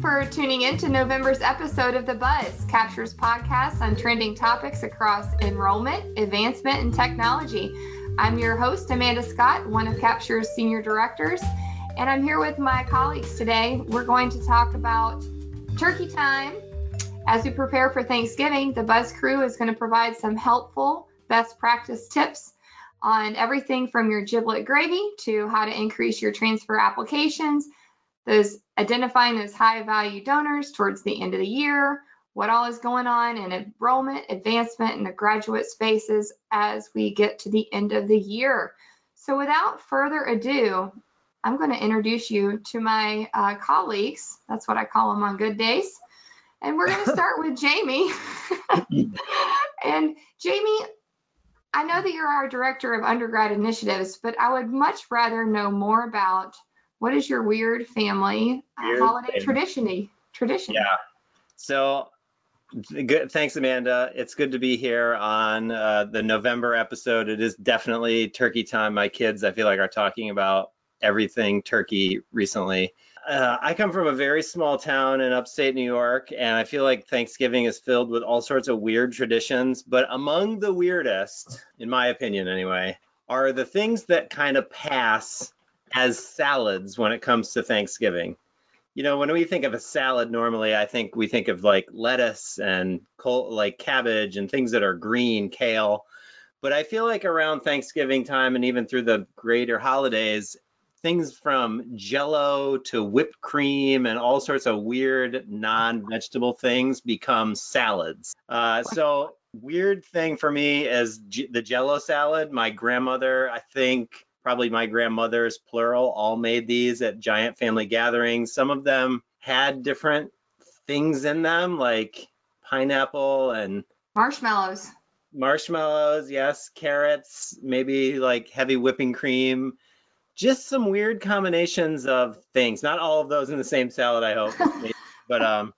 for tuning in to November's episode of The Buzz, Captures podcast on trending topics across enrollment, advancement, and technology. I'm your host, Amanda Scott, one of Capture's senior directors, and I'm here with my colleagues today. We're going to talk about turkey time. As we prepare for Thanksgiving, the Buzz crew is going to provide some helpful best practice tips on everything from your giblet gravy to how to increase your transfer applications, those identifying those high value donors towards the end of the year, what all is going on in enrollment, advancement, and the graduate spaces as we get to the end of the year. So without further ado, I'm going to introduce you to my uh, colleagues. That's what I call them on good days. And we're going to start with Jamie. and Jamie, I know that you're our director of undergrad initiatives, but I would much rather know more about what is your weird family uh, Weird holiday family. tradition tradition. Yeah. So good. Thanks, Amanda. It's good to be here on uh, the November episode. It is definitely turkey time. My kids, I feel like, are talking about everything turkey recently. Uh, I come from a very small town in upstate New York, and I feel like Thanksgiving is filled with all sorts of weird traditions. But among the weirdest, in my opinion anyway, are the things that kind of pass as salads when it comes to Thanksgiving you know, when we think of a salad, normally I think we think of like lettuce and col- like cabbage and things that are green, kale. But I feel like around Thanksgiving time and even through the greater holidays, things from jello to whipped cream and all sorts of weird non-vegetable things become salads. Uh, so weird thing for me is j- the jello salad. My grandmother, I think probably my grandmother's plural all made these at giant family gatherings. Some of them had different things in them like pineapple and Marshmallows. marshmallows yes carrots maybe like heavy whipping cream. Just some weird combinations of things. Not all of those in the same salad i hope. But um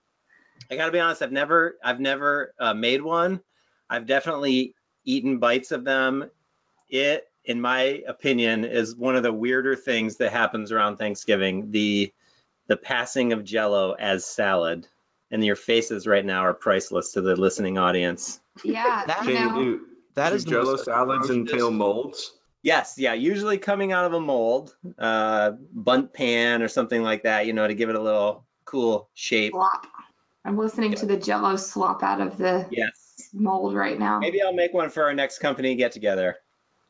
i gotta be honest i've never i've never uh, made one. I've definitely eaten bites of them. It in my opinion is one of the weirder things that happens around thanksgiving the the passing of jello as salad. And your faces right now are priceless to the listening audience. Yeah, That- you Can know, you do, That do is the Jello salads atrocious- entail molds? yes yeah usually coming out of a mold uh Bundt pan or something like that you know to give it a little cool shape. Slop. I'm listening to the Jello slop out of the yes. mold right now. maybe i'll make one for our next company get together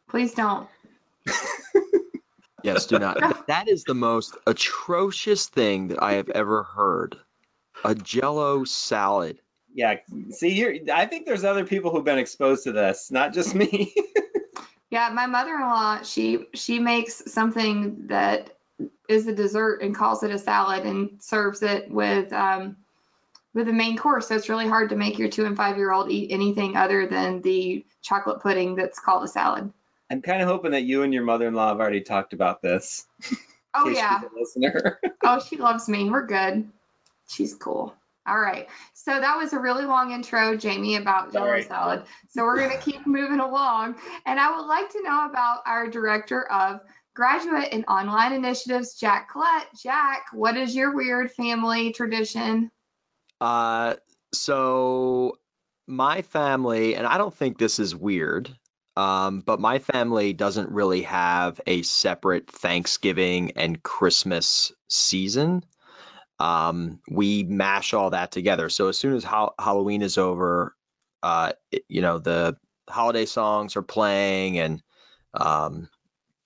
Please don't. Yes, do not. that is the most atrocious thing that I have ever heard. A jello salad. yeah see here i think there's other people who've been exposed to this not just me Yeah, my mother-in-law, she she makes something that is a dessert and calls it a salad and serves it with um with the main course. So it's really hard to make your two and five year old eat anything other than the chocolate pudding that's called a salad. I'm kind of hoping that you and your mother-in-law have already talked about this Oh yeah. listener Oh, she loves me. We're good. She's cool. All right. So that was a really long intro, Jamie, about Jello Sorry. salad. So we're going to keep moving along. And I would like to know about our director of graduate and online initiatives, Jack Collette. Jack, what is your weird family tradition? Uh, so my family, and I don't think this is weird, um, but my family doesn't really have a separate Thanksgiving and Christmas season. Um, we mash all that together. So as soon as ha- Halloween is over, uh, it- you know, the holiday songs are playing and, um,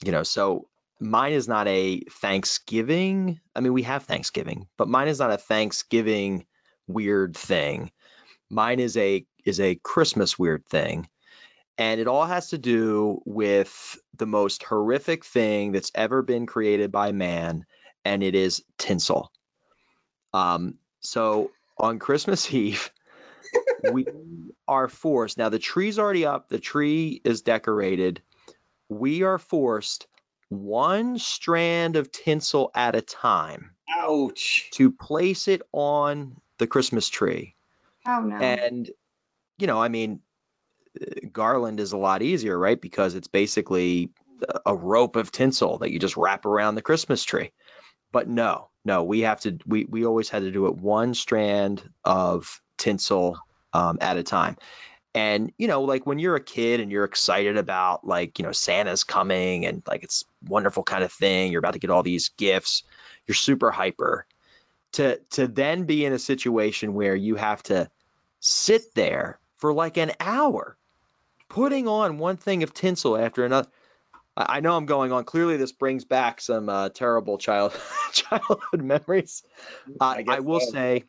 you know, so mine is not a Thanksgiving. I mean, we have Thanksgiving, but mine is not a Thanksgiving weird thing. Mine is a is a Christmas weird thing. And it all has to do with the most horrific thing that's ever been created by man, and it is tinsel. Um, so on Christmas Eve, we are forced. Now the tree's already up, the tree is decorated. We are forced one strand of tinsel at a time ouch to place it on the Christmas tree. Oh, no. And, you know, I mean, garland is a lot easier, right? Because it's basically a- rope of tinsel that you just wrap around the Christmas tree. but no, no, we have to. We we always had to do it one strand of tinsel um, at a time. And you know, like when you're a kid and you're excited about like you know Santa's coming and like it's wonderful kind of thing. You're about to get all these gifts. You're super hyper. To to then be in a situation where you have to sit there for like an hour, putting on one thing of tinsel after another. I know I'm going on. Clearly, this brings back some uh, terrible child childhood memories. Uh, I, I, will so. say,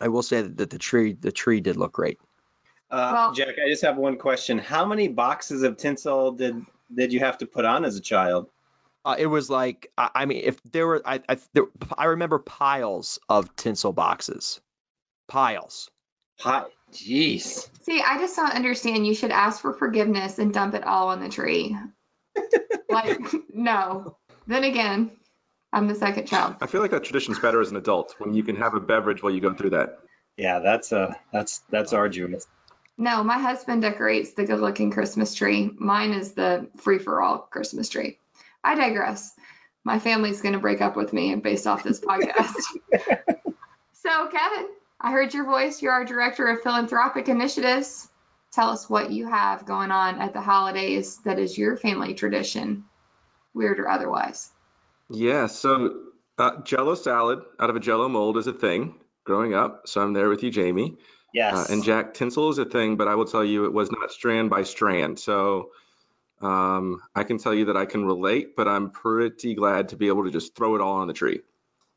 I will say that the tree the tree did look great. Uh, well, Jack, I just have one question. How many boxes of tinsel did did you have to put on as a child? Uh, it was like I, I, mean, if there were, I I, there, I remember piles of tinsel boxes, piles. Pi- Jeez. See, I just don't understand. You should ask for forgiveness and dump it all on the tree. like, no. Then again, I'm the second child. I feel like that tradition's better as an adult when you can have a beverage while you go through that. Yeah, that's uh that's that's arduous. No, my husband decorates the good looking Christmas tree. Mine is the free for all Christmas tree. I digress. My family's going to break up with me based off this podcast. so, Kevin, I heard your voice. You're our director of philanthropic initiatives. Tell us what you have going on at the holidays that is your family tradition, weird or otherwise. Yeah, so uh, Jello salad out of a Jello mold is a thing growing up. So I'm there with you, Jamie. Yes. Uh, and Jack, tinsel is a thing, but I will tell you it was not strand by strand. So um, I can tell you that I can relate, but I'm pretty glad to be able to just throw it all on the tree.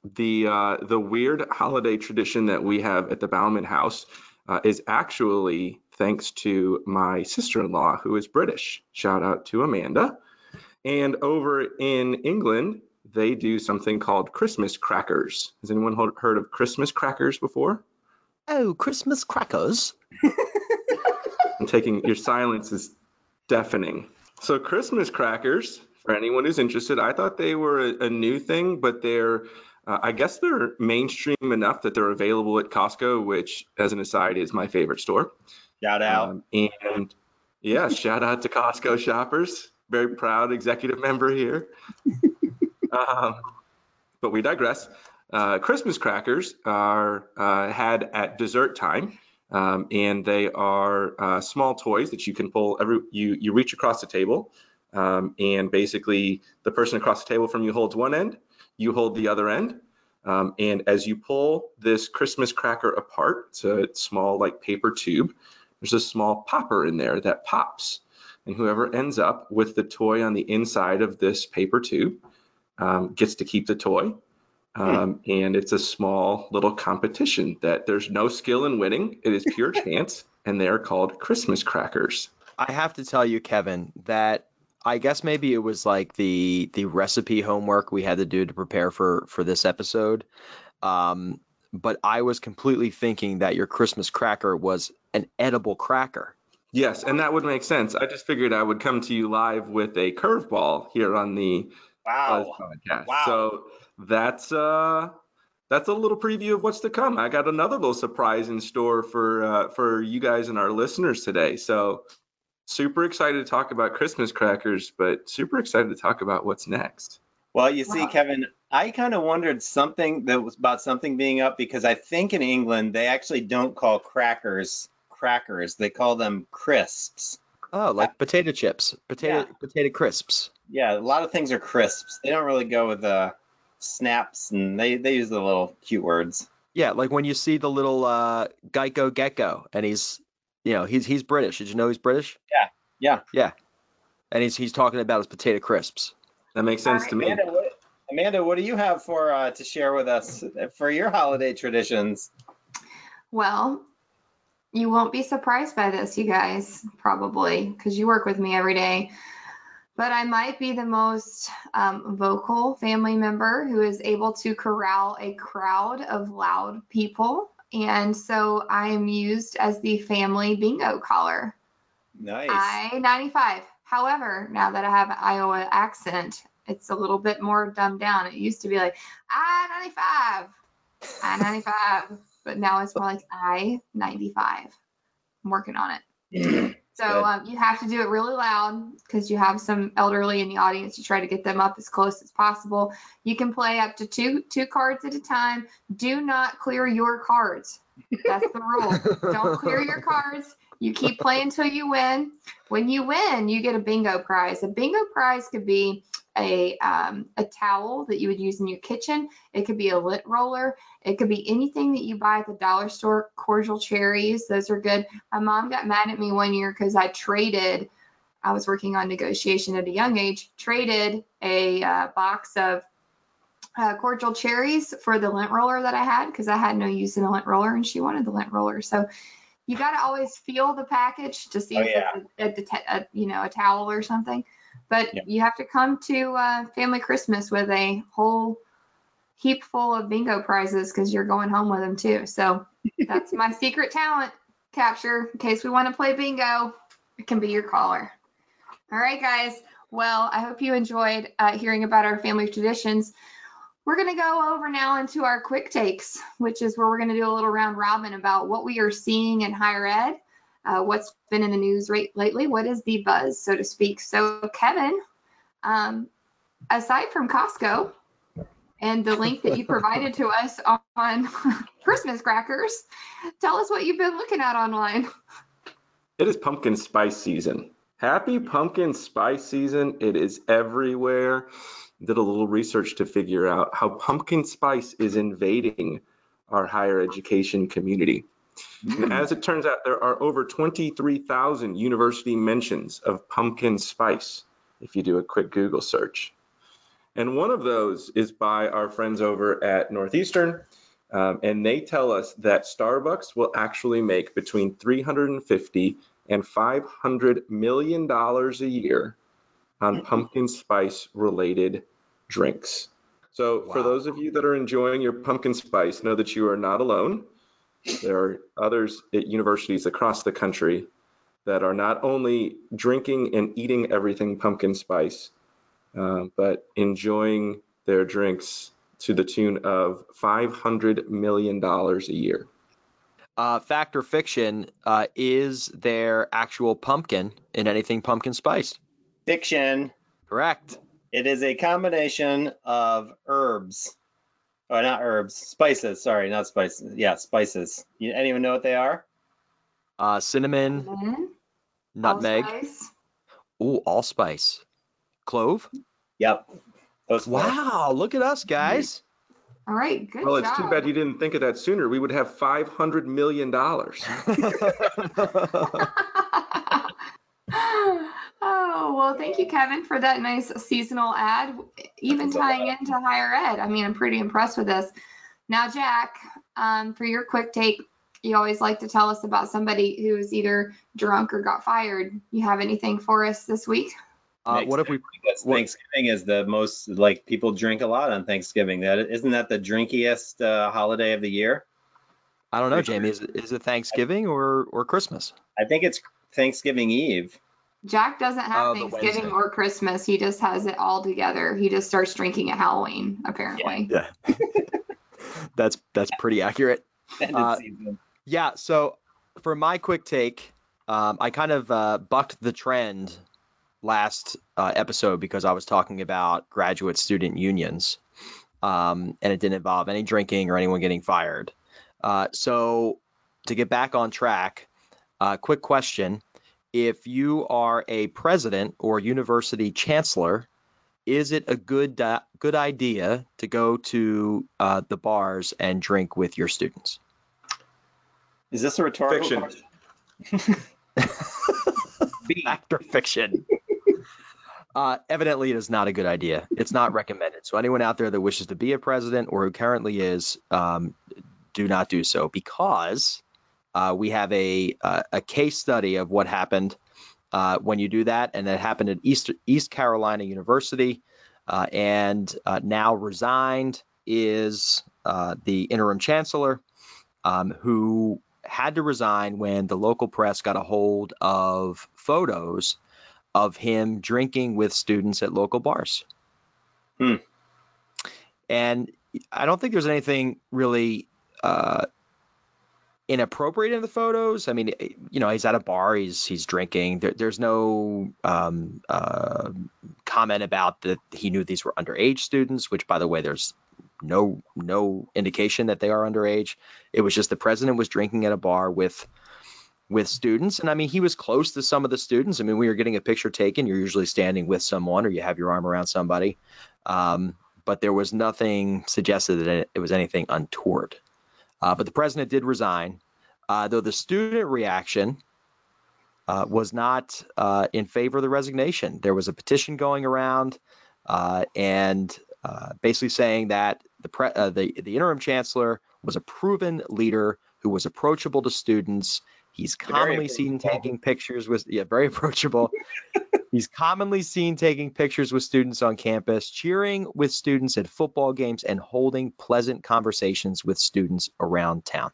The uh, the weird holiday tradition that we have at the Bauman house uh, is actually thanks to my sister-in-law who is British. Shout out to Amanda. And over in England, they do something called Christmas crackers. Has anyone heard of Christmas crackers before? Oh, Christmas crackers. I'm taking your silence is deafening. So Christmas crackers, for anyone who's interested, I thought they were a, a new thing, but they're uh, I guess they're mainstream enough that they're available at Costco, which, as an aside, is my favorite store. Shout out. Um, and yeah, shout out to Costco shoppers. Very proud executive member here. um, but we digress. Uh, Christmas crackers are uh, had at dessert time, um, and they are uh, small toys that you can pull. Every you you reach across the table, um, and basically the person across the table from you holds one end, you hold the other end, um, and as you pull this Christmas cracker apart, it's a small like paper tube. There's a small popper in there that pops, and whoever ends up with the toy on the inside of this paper tube um, gets to keep the toy Hmm. Um, and it's a small little competition that there's no skill in winning. It is pure chance, and they are called Christmas crackers. I have to tell you, Kevin, that I guess maybe it was like the the recipe homework we had to do to prepare for for this episode. Um, but I was completely thinking that your Christmas cracker was an edible cracker. Yes, and that would make sense. I just figured I would come to you live with a curveball here on the wow. podcast. Wow. So that's uh that's a little preview of what's to come. I got another little surprise in store for uh, for you guys and our listeners today. So super excited to talk about Christmas crackers, but super excited to talk about what's next. Well, you see, Kevin, I kind of wondered something that was about something being up because I think in England they actually don't call crackers crackers; they call them crisps. Oh, like potato chips, potato yeah. potato crisps. Yeah, a lot of things are crisps. They don't really go with uh, snaps and they they use the little cute words. Yeah, like when you see the little uh, Geico gecko and he's you know he's he's British. Did you know he's British? Yeah, yeah, yeah. And he's he's talking about his potato crisps. That makes sense right, to me. Amanda what, Amanda, what do you have for uh, to share with us for your holiday traditions? Well, you won't be surprised by this, you guys, probably, because you work with me every day but I might be the most um, vocal family member who is able to corral a crowd of loud people. And so I am used as the family bingo caller. Nice. I 95. However, now that I have an Iowa accent, it's a little bit more dumbed down. It used to be like I 95, I 95, but now it's more like I 95. I'm working on it. So um, you have to do it really loud because you have some elderly in the audience. You try to get them up as close as possible. You can play up to two two cards at a time. Do not clear your cards. That's the rule. Don't clear your cards. You keep playing until you win. When you win, you get a bingo prize. A bingo prize could be a um, a towel that you would use in your kitchen. It could be a lint roller. It could be anything that you buy at the dollar store. Cordial cherries, those are good. My mom got mad at me one year because I traded. I was working on negotiation at a young age. Traded a uh, box of uh, cordial cherries for the lint roller that I had because I had no use in a lint roller and she wanted the lint roller. So you got to always feel the package to see Oh, if yeah. it's a, a, a, you know a towel or something. But Yeah. you have to come to uh, family Christmas with a whole heap full of bingo prizes because you're going home with them too. So that's my secret talent capture. In case we want to play bingo, it can be your caller. All right, guys. Well, I hope you enjoyed uh, hearing about our family traditions. We're going to go over now into our quick takes, which is where we're going to do a little round robin about what we are seeing in higher ed, uh, what's been in the news right, lately, what is the buzz, so to speak. So, Kevin, um, aside from Costco and the link that you provided to us on Christmas crackers, tell us what you've been looking at online. It is pumpkin spice season. Happy pumpkin spice season. It is everywhere. Did a little research to figure out how pumpkin spice is invading our higher education community. And as it turns out, there are over 23,000 university mentions of pumpkin spice if you do a quick Google search. And one of those is by our friends over at Northeastern. Um, and they tell us that Starbucks will actually make between 350 and 500 million dollars a year on pumpkin spice related drinks. So for those of you that are enjoying your pumpkin spice, know that you are not alone. There are others at universities across the country that are not only drinking and eating everything pumpkin spice, uh, but enjoying their drinks to the tune of $500 million a year. Uh, fact or fiction, uh, is there actual pumpkin in anything pumpkin spice? Fiction. Correct. It is a combination of herbs. Oh, not herbs, spices. Sorry, not spices. Yeah, spices. You, anyone know what they are? Uh, cinnamon, Mhm. nutmeg, Allspice. ooh, allspice, clove. Yep. Those four. Wow, look at us, guys. All right, good Well, it's job. too bad you didn't think of that sooner. We would have $500 million. oh, well, thank you, Kevin, for that nice seasonal ad. Even tying into higher ed. I mean, I'm pretty impressed with this. Now, Jack, um, for your quick take, you always like to tell us about somebody who's either drunk or got fired. You have anything for us this week? Uh, what if we? What- Thanksgiving is the most like people drink a lot on Thanksgiving. That isn't that the drinkiest uh, holiday of the year? I don't know, Jamie. Is it, is it Thanksgiving or or Christmas? I think it's Thanksgiving Eve. Jack doesn't have the Thanksgiving or Christmas. He just has it all together. He just starts drinking at Halloween, apparently. Yeah. that's that's pretty accurate. Uh. Yeah. So for my quick take, um, I kind of uh, bucked the trend last uh, episode because I was talking about graduate student unions, um, and it didn't involve any drinking or anyone getting fired. Uh, so to get back on track, uh, quick question: If you are a president or university chancellor, is it a good di- good idea to go to uh, the bars and drink with your students? Is this a rhetorical Fiction. question? B. fact or fiction? Uh, evidently, it is not a good idea. It's not recommended. So, anyone out there that wishes to be a president or who currently is, um, do not do so because uh, we have a uh, a case study of what happened uh, when you do that, and that happened at East East Carolina University, uh, and uh, now resigned is uh, the interim chancellor, um, who had to resign when the local press got a hold of photos of him drinking with students at local bars. Hmm. And I don't think there's anything really uh, inappropriate in the photos. I mean, eh, you know, he's at a bar, he's he's drinking. There, there's no um, uh, comment about that he knew these were underage students, which, by the way, there's no no indication that they are underage. It was just the president was drinking at a bar with with students, and I mean, he was close to some of the students. I mean, when you're getting a picture taken, you're usually standing with someone or you have your arm around somebody. Um, but there was nothing suggested that it was anything untoward. Uh, but the president did resign, uh, though the student reaction uh, was not uh, in favor of the resignation. There was a petition going around, uh, and uh, basically saying that the, pre- the the interim chancellor was a proven leader who was approachable to students. He's commonly seen taking pictures with yeah, very approachable. He's commonly seen taking pictures with students on campus, cheering with students at football games, and holding pleasant conversations with students around town.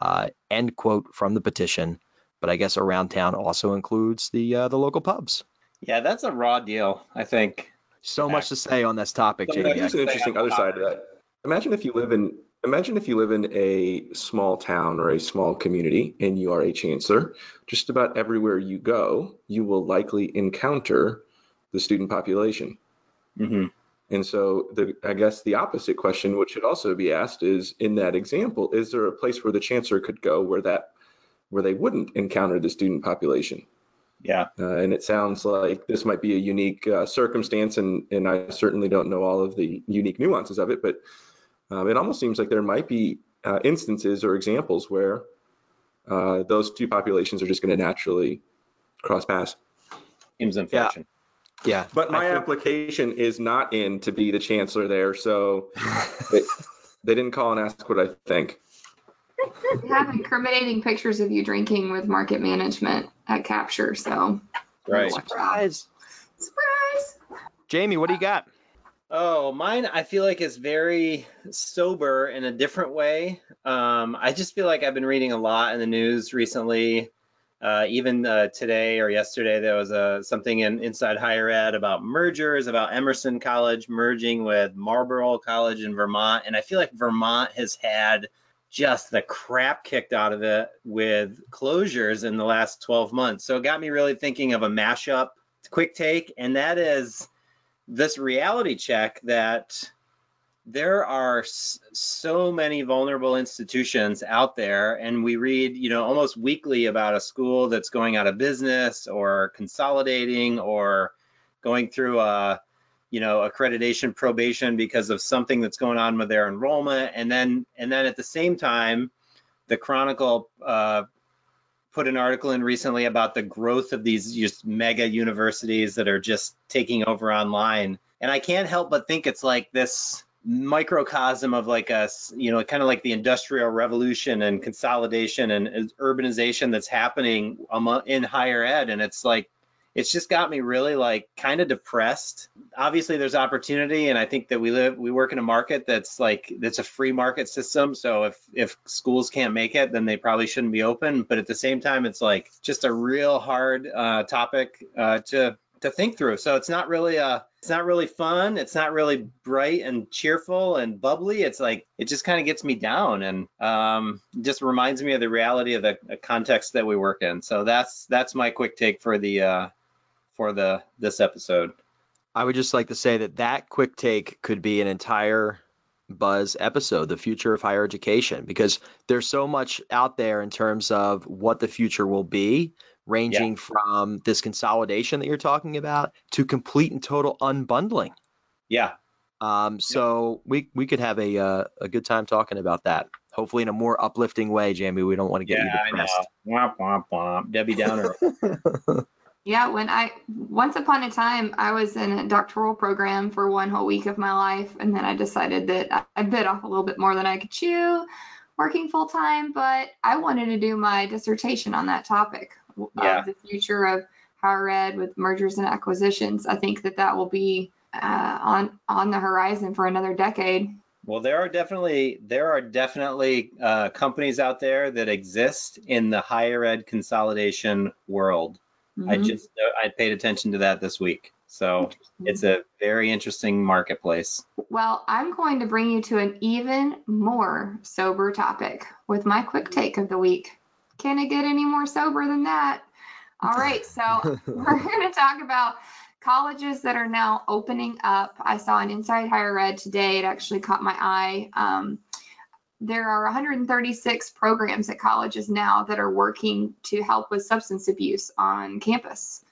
Uh, end quote from the petition. But I guess around town also includes the uh, the local pubs. Yeah, that's a raw deal. I think. So much to say on this topic, JD. Here's an interesting other side of that. Imagine if you live in imagine if you live in a small town or a small community and you are a chancellor. Just about everywhere you go, you will likely encounter the student population. Mm-hmm. And so, the, I guess the opposite question, which should also be asked, is in that example, is there a place where the chancellor could go where that where they wouldn't encounter the student population? Yeah. Uh, and it sounds like this might be a unique uh, circumstance, and and I certainly don't know all of the unique nuances of it, but um, it almost seems like there might be uh, instances or examples where uh, those two populations are just going to naturally cross paths. Seems unfortunate. Yeah. yeah. But my think... application is not in to be the chancellor there, so they, they didn't call and ask what I think. We have incriminating pictures of you drinking with market management at Capture, so. Right. Surprise. Surprise. Jamie, what do you got? Oh, mine I feel like is very sober in a different way. Um, I just feel like I've been reading a lot in the news recently. Uh, even uh, today or yesterday, there was a, something in Inside Higher Ed about mergers, about Emerson College merging with Marlboro College in Vermont. And I feel like Vermont has had just the crap kicked out of it with closures in the last 12 months. So it got me really thinking of a mashup quick take, and that is this reality check that there are so many vulnerable institutions out there and we read you know almost weekly about a school that's going out of business or consolidating or going through a you know accreditation probation because of something that's going on with their enrollment. And then and then at the same time the chronicle uh, put an article in recently about the growth of these just mega universities that are just taking over online. And I can't help but think it's like this microcosm of like a, you know, kind of like the industrial revolution and consolidation and uh, urbanization that's happening in higher ed. And it's like, it's just got me really like kind of depressed. Obviously, there's opportunity, and I think that we live, we work in a market that's like that's a free market system. So if if schools can't make it, then they probably shouldn't be open. But at the same time, it's like just a real hard uh, topic uh, to to think through. So it's not really a uh, it's not really fun. It's not really bright and cheerful and bubbly. It's like it just kind of gets me down and um, just reminds me of the reality of the, the, context that we work in. So that's that's my quick take for the uh, for the this episode. I would just like to say that that quick take could be an entire buzz episode the future of higher education because there's so much out there in terms of what the future will be ranging yeah. from this consolidation that you're talking about to complete and total unbundling yeah um, so yeah. we we could have a uh, a good time talking about that hopefully in a more uplifting way jamie we don't want to get yeah, you depressed I know. Womp, womp, womp. debbie downer Yeah, when I once upon a time I was in a doctoral program for one whole week of my life, and then I decided that I bit off a little bit more than I could chew, working full time. But I wanted to do my dissertation on that topic yeah. the future of higher ed with mergers and acquisitions. I think that that will be uh, on on the horizon for another decade. Well, there are definitely there are definitely uh, companies out there that exist in the higher ed consolidation world. Mm-hmm. I just I paid attention to that this week. So it's a very interesting marketplace. Well, I'm going to bring you to an even more sober topic with my quick take of the week. Can it get any more sober than that? All right, so we're going to talk about colleges that are now opening up. I saw an Inside Higher Ed today. It actually caught my eye. Um, there are 136 programs at colleges now that are working to help with substance abuse on campus.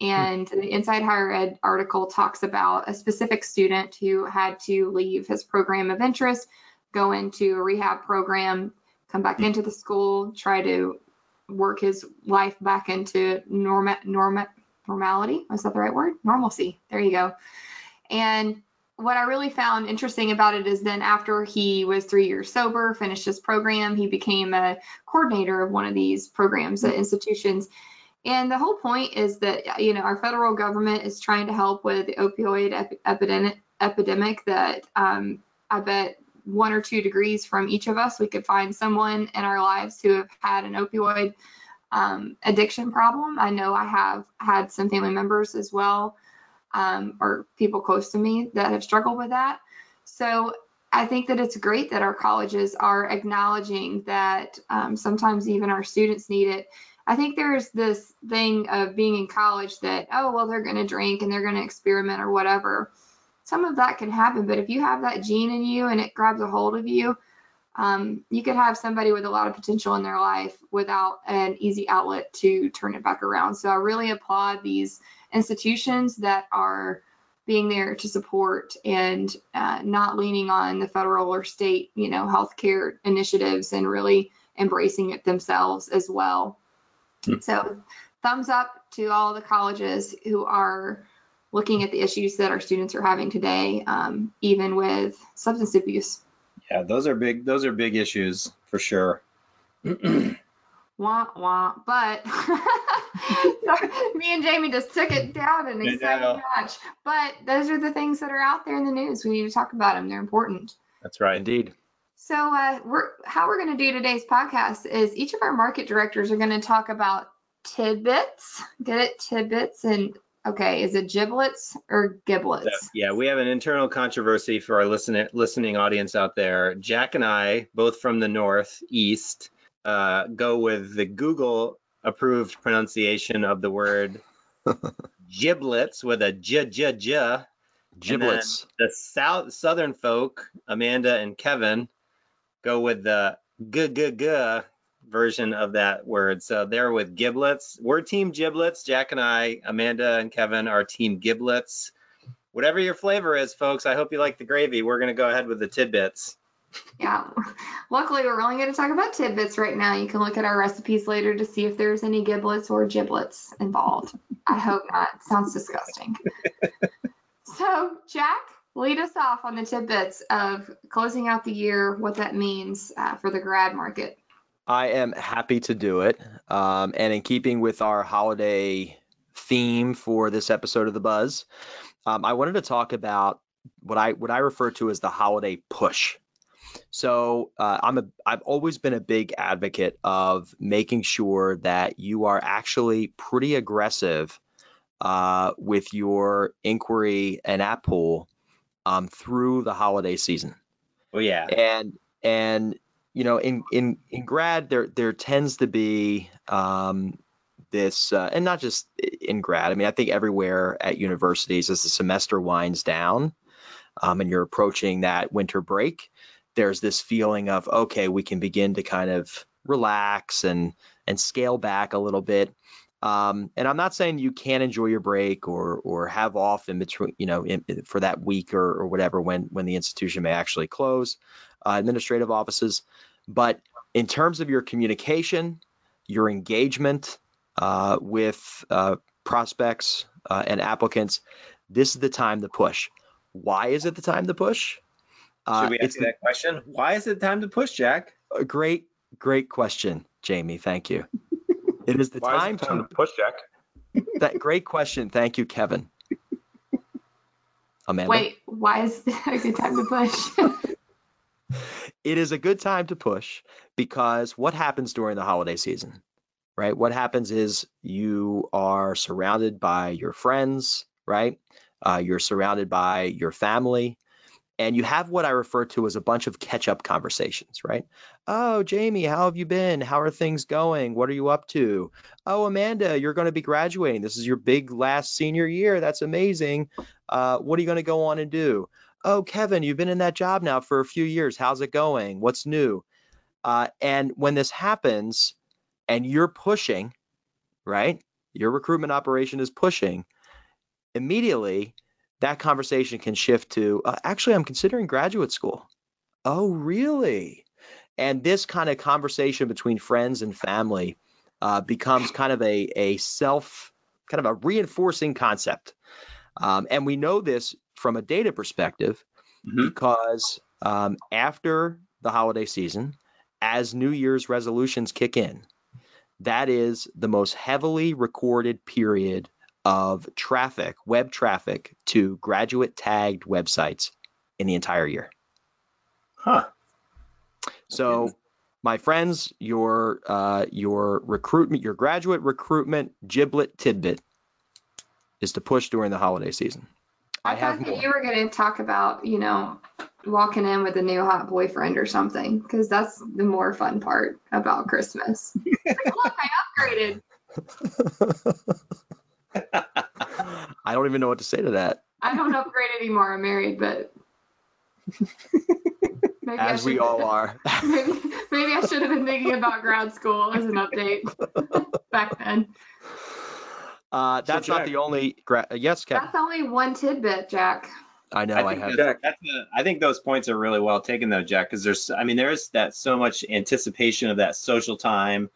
And the Inside Higher Ed article talks about a specific student who had to leave his program of interest, go into a rehab program, come back into the school, try to work his life back into norma, norma, normality. Was that the right word? Normalcy. There you go. And what I really found interesting about it is then after he was three years sober, finished his program, he became a coordinator of one of these programs at institutions. And the whole point is that, you know, our federal government is trying to help with the opioid ep- epidemic, epidemic that um, I bet one or two degrees from each of us, we could find someone in our lives who have had an opioid um, addiction problem. I know I have had some family members as well, um, or people close to me that have struggled with that. So I think that it's great that our colleges are acknowledging that um, sometimes even our students need it I think there's this thing of being in college that, oh, well, they're going to drink and they're going to experiment or whatever. Some of that can happen, but if you have that gene in you and it grabs a hold of you, um, you could have somebody with a lot of potential in their life without an easy outlet to turn it back around. So I really applaud these institutions that are being there to support and uh, not leaning on the federal or state, you know, healthcare initiatives and really embracing it themselves as well. So thumbs up to all the colleges who are looking at the issues that our students are having today, um, even with substance abuse. Yeah, those are big. Those are big issues for sure. wah wah. But me and Jamie just took it down an exciting notch. But those are the things that are out there in the news. We need to talk about them. They're important. That's right. Indeed. So uh, we're how we're going to do today's podcast is each of our market directors are going to talk about tidbits. Get it? Tidbits and okay, is it giblets or giblets? So, yeah, we have an internal controversy for our listening listening audience out there. Jack and I, both from the northeast, uh, go with the Google approved pronunciation of the word giblets with a j j j. Giblets. The south southern folk, Amanda and Kevin, go with the g g g version of that word. So they're with giblets. We're team giblets. Jack and I, Amanda and Kevin are team giblets. Whatever your flavor is, folks, I hope you like the gravy. We're going to go ahead with the tidbits. Yeah. Luckily, we're only going to talk about tidbits right now. You can look at our recipes later to see if there's any giblets or giblets involved. I hope not. Sounds disgusting. so, Jack, lead us off on the tidbits of closing out the year, what that means uh, for the grad market. I am happy to do it. Um, and in keeping with our holiday theme for this episode of The Buzz, um, I wanted to talk about what I what I refer to as the holiday push. So uh, I'm a I've always been a big advocate of making sure that you are actually pretty aggressive uh, with your inquiry and app pool um, through the holiday season. Oh yeah. And and you know in in in grad there there tends to be um, this uh, and not just in grad. I mean I think everywhere at universities as the semester winds down um, and you're approaching that winter break, there's this feeling of okay we can begin to kind of relax and and scale back a little bit um, and I'm not saying you can't enjoy your break or or have off in between, you know, in, for that week or, or whatever when when the institution may actually close uh, administrative offices. But in terms of your communication, your engagement uh, with uh, prospects uh, and applicants, this is the time to push. Why is it the time to push? Uh, Should we ask that question? Why is it time to push, Jack? A great, great question, Jamie. Thank you. It is the Why time, is it time to push, Jack. That great question. Thank you, Kevin. Amanda. Wait, why is it a good time to push? it is a good time to push because what happens during the holiday season, right? What happens is you are surrounded by your friends, right? Uh, you're surrounded by your family, and you have what I refer to as a bunch of catch up conversations, right? Oh, Jamie, how have you been? How are things going? What are you up to? Oh, Amanda, you're going to be graduating. This is your big last senior year. That's amazing. Uh, what are you going to go on and do? Oh, Kevin, you've been in that job now for a few years. How's it going? What's new? Uh, and when this happens and you're pushing, right? Your recruitment operation is pushing, immediately that conversation can shift to uh, actually, I'm considering graduate school. Oh, really? And this kind of conversation between friends and family uh, becomes kind of a, a self, kind of a reinforcing concept. Um, and we know this from a data perspective mm-hmm. because um, after the holiday season, as New Year's resolutions kick in, that is the most heavily recorded period of traffic, web traffic to graduate tagged websites in the entire year. Huh. So, my friends, your uh, your recruitment, your graduate recruitment giblet tidbit is to push during the holiday season. I, I have more. you were going to talk about, you know, walking in with a new hot boyfriend or something, because that's the more fun part about Christmas. Look, I upgraded. I don't even know what to say to that. I don't upgrade anymore. I'm married, but as we all are. maybe, maybe I should have been thinking about grad school as an update back then. Uh, that's so Jack, not the only. Gra- uh, yes, Kevin. That's only one tidbit, Jack. I know. I, I have. That's, that's a, I think those points are really well taken, though, Jack, because there's. I mean, there's that so much anticipation of that social time,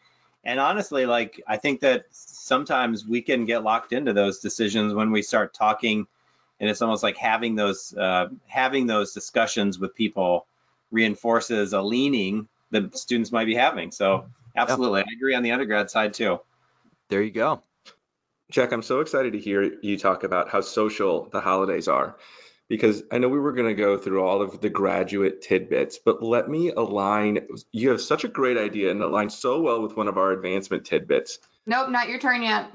and honestly, like I think that sometimes we can get locked into those decisions when we start talking, and it's almost like having those uh, having those discussions with people reinforces a leaning that students might be having. So absolutely, yep. I agree on the undergrad side too. There you go. Jack, I'm so excited to hear you talk about how social the holidays are because I know we were going to go through all of the graduate tidbits, but let me align. You have such a great idea and aligns so well with one of our advancement tidbits. Nope, not your turn yet.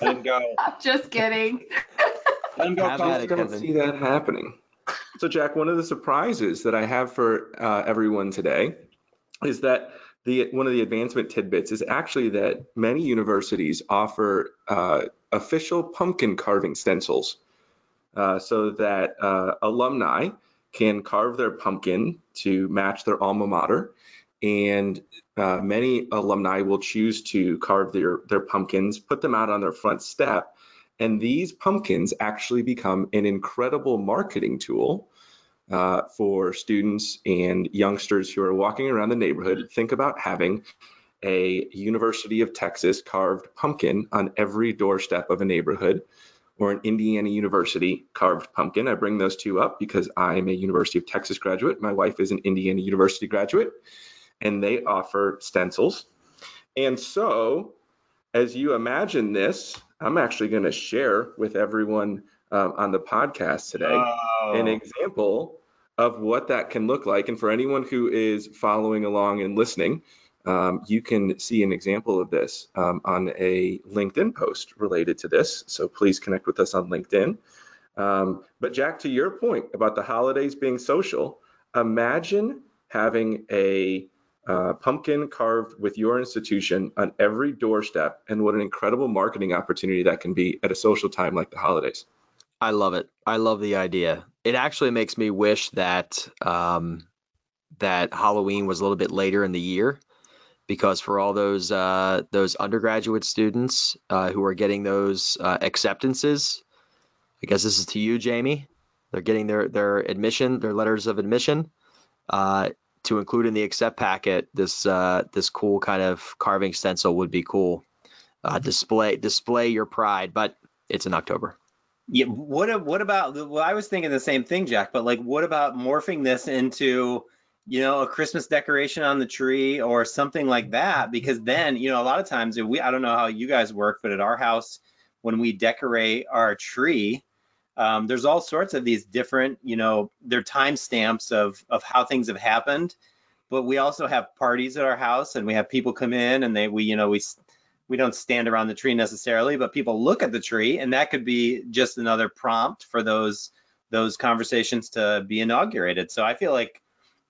Let him go. I'm just kidding. Let him go. I don't see that happening. So, Jack, one of the surprises that I have for uh, everyone today is that the one of the advancement tidbits is actually that many universities offer uh, official pumpkin carving stencils uh, so that uh, alumni can carve their pumpkin to match their alma mater. And uh, many alumni will choose to carve their, their pumpkins, put them out on their front step. And these pumpkins actually become an incredible marketing tool uh, for students and youngsters who are walking around the neighborhood. Think about having a University of Texas carved pumpkin on every doorstep of a neighborhood or an Indiana University carved pumpkin. I bring those two up because I'm a University of Texas graduate. My wife is an Indiana University graduate, and they offer stencils. And so, as you imagine this, I'm actually going to share with everyone um, on the podcast today oh. an example of what that can look like. And for anyone who is following along and listening, um, you can see an example of this um, on a LinkedIn post related to this. So please connect with us on LinkedIn. Um, but Jack, to your point about the holidays being social, imagine having a pumpkin carved with your institution on every doorstep and what an incredible marketing opportunity that can be at a social time like the holidays. I love it. I love the idea. It actually makes me wish that um, that Halloween was a little bit later in the year, because for all those uh, those undergraduate students uh, who are getting those uh, acceptances, I guess this is to you, Jamie. They're getting their their admission, their letters of admission, uh, to include in the accept packet. This uh, this cool kind of carving stencil would be cool. Uh, display display your pride, but it's in October. Yeah. What what about? Well, I was thinking the same thing, Jack. But like, what about morphing this into, you know, a Christmas decoration on the tree or something like that? Because then, you know, a lot of times, we I don't know how you guys work, but at our house, when we decorate our tree, um, there's all sorts of these different, you know, they're timestamps of of how things have happened. But we also have parties at our house, and we have people come in, and they we you know we we don't stand around the tree necessarily, but people look at the tree, and that could be just another prompt for those those conversations to be inaugurated. So I feel like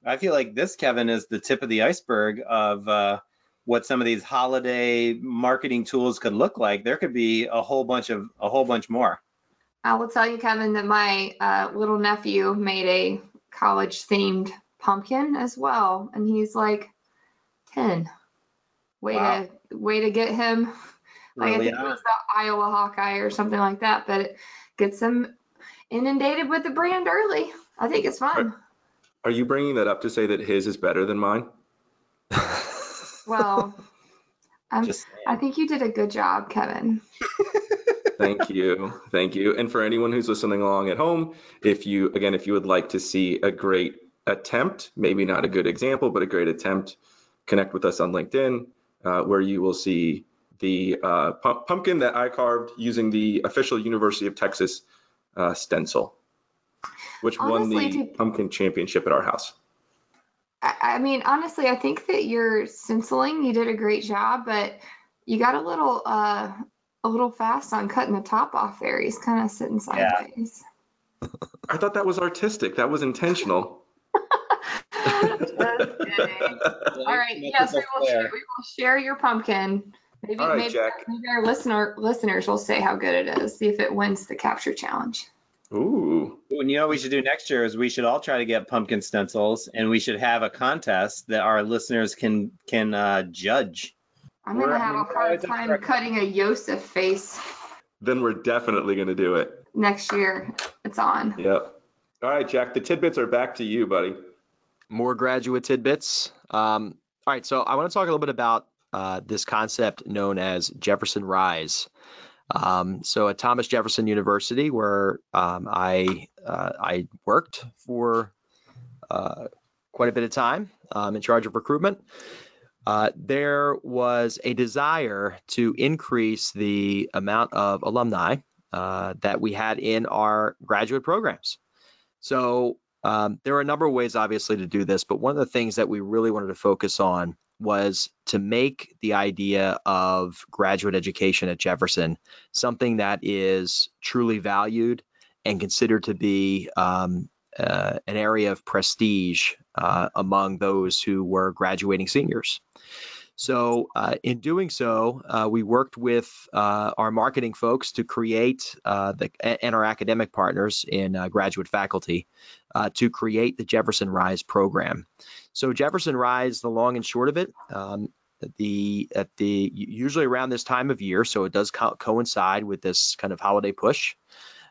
I feel like this, Kevin, is the tip of the iceberg of uh, what some of these holiday marketing tools could look like. There could be a whole bunch of a whole bunch more. I will tell you, Kevin, that my uh, little nephew made a college themed pumpkin as well, and he's like ten. Way wow. to way to get him. Like really I think it was the Iowa Hawkeye or something like that, but it gets him inundated with the brand early. I think it's fun. Are, are you bringing that up to say that his is better than mine? well, I think you did a good job, Kevin. Thank you. Thank you. And for anyone who's listening along at home, if you, again, if you would like to see a great attempt, maybe not a good example, but a great attempt, connect with us on LinkedIn, uh, where you will see the uh, pumpkin that I carved using the official University of Texas uh, stencil, which honestly, won the pumpkin championship at our house. I mean, honestly, I think that your stenciling, you did a great job, but you got a little uh, a little fast on cutting the top off there. He's kind of sitting sideways. Yeah. I thought that was artistic. That was intentional. All right. Yes, we will, share, we will share your pumpkin. Maybe, right, maybe, maybe, our listener listeners will say how good it is. See if it wins the capture challenge. Ooh. And you know what we should do next year is we should all try to get pumpkin stencils, and we should have a contest that our listeners can can uh, judge. I'm gonna have a hard time cutting a Yosef face. Then we're definitely gonna do it. Next year, it's on. Yep. All right, Jack. The tidbits are back to you, buddy. More graduate tidbits. Um, all right, so I want to talk a little bit about uh, this concept known as Jefferson Rise. Um, so at Thomas Jefferson University, where um, I uh, I worked for uh, quite a bit of time um, in charge of recruitment. Uh, there was a desire to increase the amount of alumni uh, that we had in our graduate programs. So um, there are a number of ways, obviously, to do this, but one of the things that we really wanted to focus on was to make the idea of graduate education at Jefferson something that is truly valued and considered to be um, uh, an area of prestige uh, among those who were graduating seniors. So, uh, in doing so, uh, we worked with uh, our marketing folks to create uh, the and our academic partners in graduate faculty to create the Jefferson Rise program. So, Jefferson Rise, the long and short of it, um, the at the usually around this time of year, so it does co- coincide with this kind of holiday push.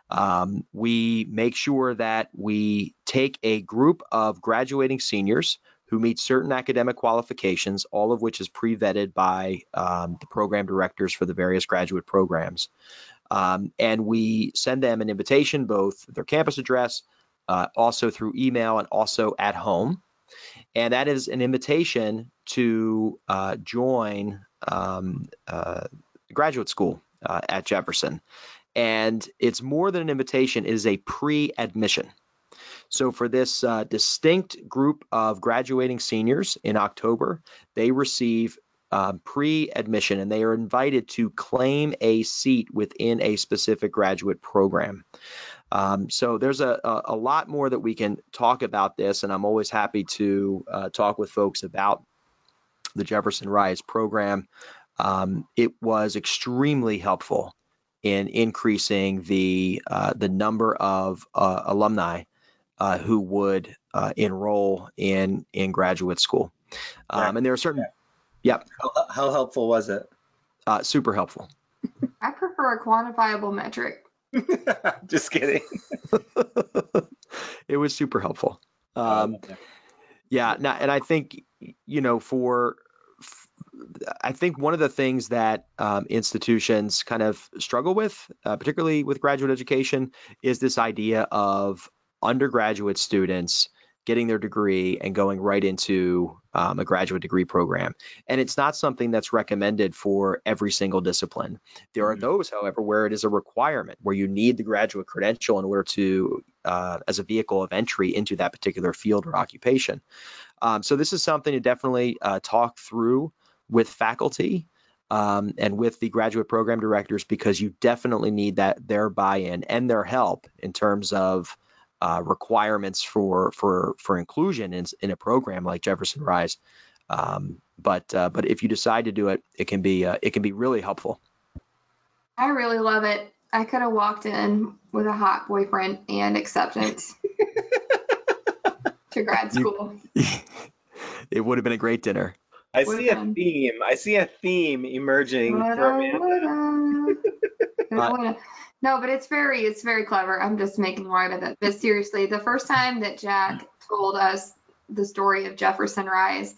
Um, we make sure that we take a group of graduating seniors who meet certain academic qualifications, all of which is pre-vetted by um, the program directors for the various graduate programs. Um, and we send them an invitation, both their campus address, uh, also through email, and also at home. And that is an invitation to uh, join um, uh, graduate school uh, at Jefferson. And it's more than an invitation, it is a pre admission. So, for this uh, distinct group of graduating seniors in October, they receive um, pre admission and they are invited to claim a seat within a specific graduate program. Um, so there's a, a, a, lot more that we can talk about this, and I'm always happy to uh, talk with folks about the Jefferson Rise program. Um, it was extremely helpful in increasing the uh, the number of uh, alumni uh, who would uh, enroll in in graduate school. Um, and there are certain, yeah. How, how helpful was it? Uh, super helpful. I prefer a quantifiable metric. Just kidding. it was super helpful. Um, yeah, now, and I think you know for I think one of the things that um, institutions kind of struggle with, uh, particularly with graduate education, is this idea of undergraduate students getting their degree and going right into um, a graduate degree program. And it's not something that's recommended for every single discipline. There are mm-hmm. those, however, where it is a requirement, where you need the graduate credential in order to, uh, as a vehicle of entry into that particular field or occupation. Um, so this is something to definitely uh, talk through with faculty. um, and with the graduate program directors because you definitely need that their buy-in and their help in terms of uh, requirements for for for inclusion in, in a program like Jefferson Rise. Um, but uh, but if you decide to do it, it can be uh, it can be really helpful. I really love it. I could have walked in with a hot boyfriend and acceptance to grad school. it would have been a great dinner. I see a theme. I see a theme emerging for Amanda. no, but it's very, it's very clever. I'm just making light of it. But seriously, the first time that Jack told us the story of Jefferson Rise,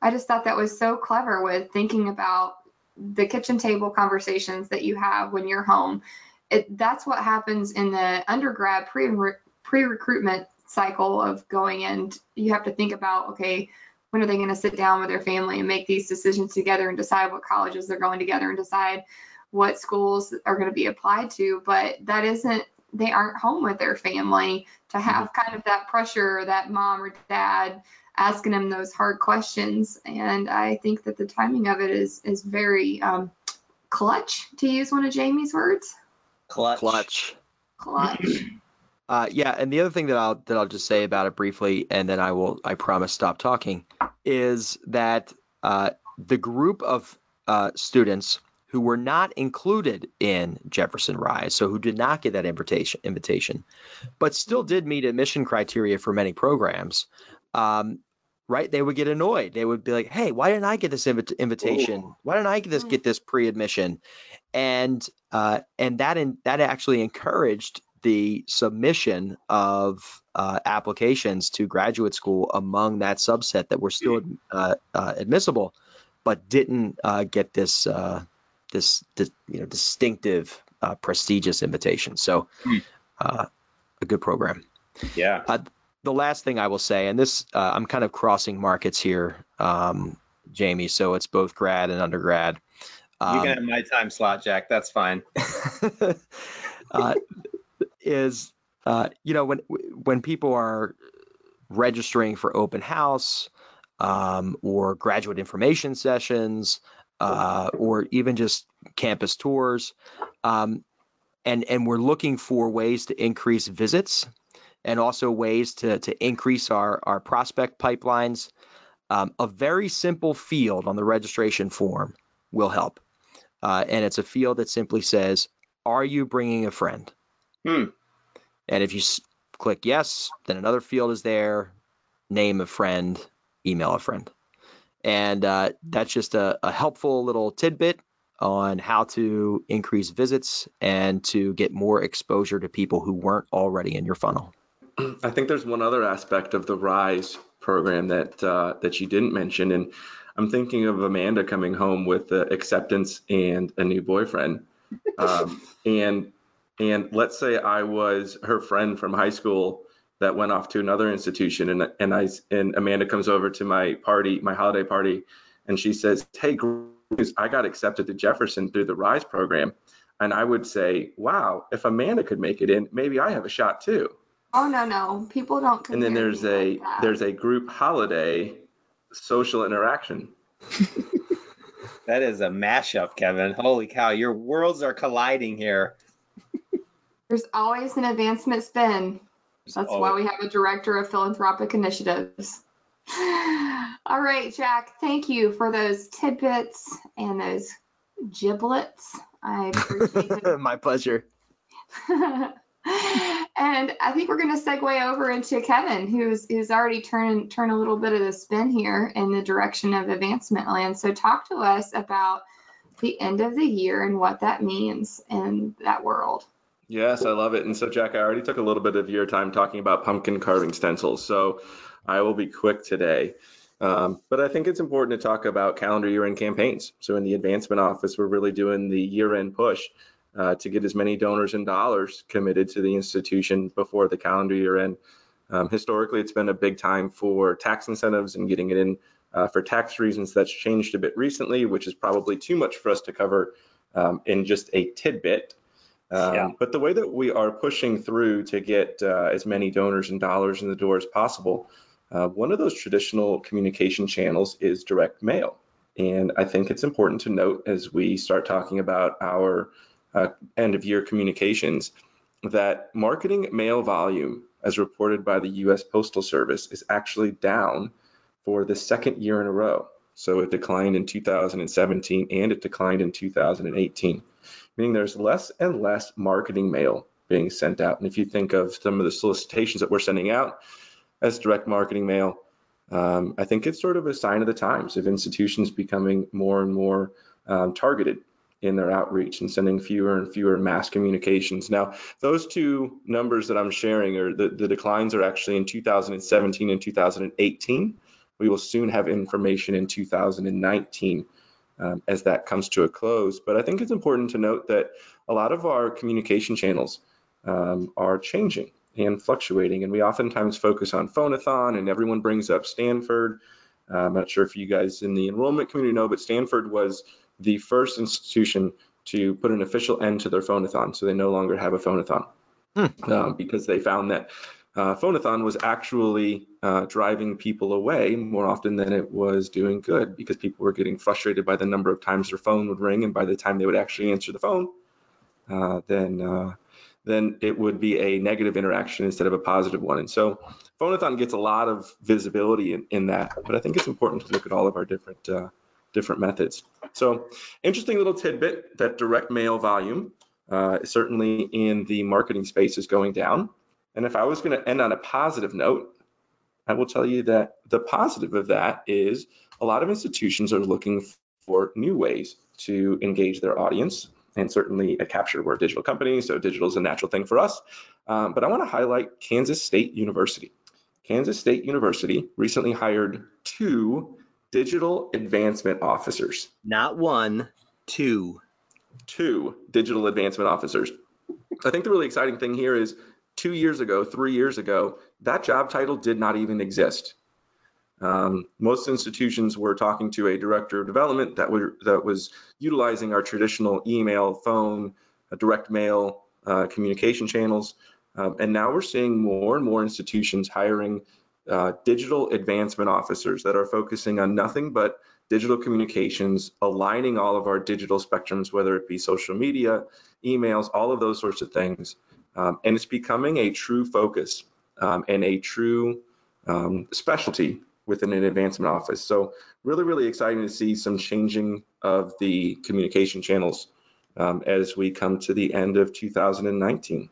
I just thought that was so clever with thinking about the kitchen table conversations that you have when you're home. It, that's what happens in the undergrad pre pre recruitment cycle of going and you have to think about okay when are they going to sit down with their family and make these decisions together and decide what colleges they're going together and decide what schools are going to be applied to but that isn't they aren't home with their family to have kind of that pressure that mom or dad asking them those hard questions. And I think that the timing of it is is very um, clutch, to use one of Jamie's words. Clutch. Clutch. Clutch. Uh, yeah, and the other thing that I'll that I'll just say about it briefly, and then I will I promise stop talking, is that uh, the group of uh, students who were not included in Jefferson Rise, so who did not get that invitation, invitation, but still did meet admission criteria for many programs, um, right? They would get annoyed. They would be like, "Hey, why didn't I get this inv- invitation? Ooh. Why didn't I get this get this pre-admission?" And uh, and that in, that actually encouraged the submission of uh, applications to graduate school among that subset that were still uh, uh admissible, but didn't uh, get this, uh, this this you know distinctive prestigious invitation. So, hmm. a good program. Yeah the last thing I will say, and this uh, I'm kind of crossing markets here, um, Jamie. So it's both grad and undergrad. Um, you can have my time slot, Jack. That's fine. uh, is uh, you know when when people are registering for open house um, or graduate information sessions uh, or even just campus tours, um, and and we're looking for ways to increase visits and also ways to, to increase our, our prospect pipelines. Um, a very simple field on the registration form will help. Uh, and it's a field that simply says, Are you bringing a friend? Hmm. And if you s- click yes, then another field is there name a friend, email a friend. And uh, that's just a, a helpful little tidbit on how to increase visits and to get more exposure to people who weren't already in your funnel. I think there's one other aspect of the Rise program that uh, that you didn't mention, and I'm thinking of Amanda coming home with the acceptance and a new boyfriend, um, and and let's say I was her friend from high school that went off to another institution, and and I and Amanda comes over to my party, my holiday party, and she says, "Hey, I got accepted to Jefferson through the Rise program," and I would say, "Wow, if Amanda could make it in, maybe I have a shot too." Oh no no, people don't. And then there's a like there's a group holiday social interaction. that is a mashup, Kevin. Holy cow, your worlds are colliding here. There's always an advancement spin. That's oh. why we have a director of philanthropic initiatives. All right, Jack, thank you for those tidbits and those giblets. I appreciate My pleasure. and I think we're going to segue over into Kevin, who's who's already turned turn a little bit of the spin here in the direction of advancement land. So talk to us about the end of the year and what that means in that world. Yes, I love it. And so, Jack, I already took a little bit of your time talking about pumpkin carving stencils, so I will be quick today. Um, but I think it's important to talk about calendar year end campaigns. So in the advancement office, we're really doing the year end push uh, to get as many donors and dollars committed to the institution before the calendar year end. Um, historically, it's been a big time for tax incentives and getting it in uh, for tax reasons. That's changed a bit recently, which is probably too much for us to cover um, in just a tidbit. Um, yeah. But the way that we are pushing through to get uh, as many donors and dollars in the door as possible, uh, one of those traditional communication channels is direct mail. And I think it's important to note as we start talking about our uh, end of year communications that marketing mail volume, as reported by the US Postal Service, is actually down for the second year in a row. So it declined in 2017 and it declined in 2018, meaning there's less and less marketing mail being sent out. And if you think of some of the solicitations that we're sending out as direct marketing mail, um, I think it's sort of a sign of the times of institutions becoming more and more um, targeted in their outreach and sending fewer and fewer mass communications. Now, those two numbers that I'm sharing are the, the declines are actually in 2017 and 2018. We will soon have information in 2019 um, as that comes to a close. But I think it's important to note that a lot of our communication channels um, are changing and fluctuating. And we oftentimes focus on Phonathon, and everyone brings up Stanford. Uh, I'm not sure if you guys in the enrollment community know, but Stanford was the first institution to put an official end to their phonathon. So they no longer have a phonathon hmm. um, because they found that uh, phonathon was actually uh, driving people away more often than it was doing good because people were getting frustrated by the number of times their phone would ring. And by the time they would actually answer the phone, uh, then uh, then it would be a negative interaction instead of a positive one. And so Phonathon gets a lot of visibility in, in that, but I think it's important to look at all of our different uh, different methods. So interesting little tidbit that direct mail volume uh, certainly in the marketing space is going down. And if I was going to end on a positive note, I will tell you that the positive of that is a lot of institutions are looking for new ways to engage their audience. And certainly at Capture, we're a digital company, so digital is a natural thing for us. Um, but I want to highlight Kansas State University. Kansas State University recently hired two digital advancement officers. Not one, two. Two digital advancement officers. I think the really exciting thing here is two years ago, three years ago, that job title did not even exist. Um, most institutions were talking to a director of development that, were, that was utilizing our traditional email, phone, uh, direct mail uh, communication channels. Um, and now we're seeing more and more institutions hiring uh, digital advancement officers that are focusing on nothing but digital communications, aligning all of our digital spectrums, whether it be social media, emails, all of those sorts of things. Um, and it's becoming a true focus um, and a true um, specialty within an advancement office. So really, really exciting to see some changing of the communication channels um, as we come to the end of 2019.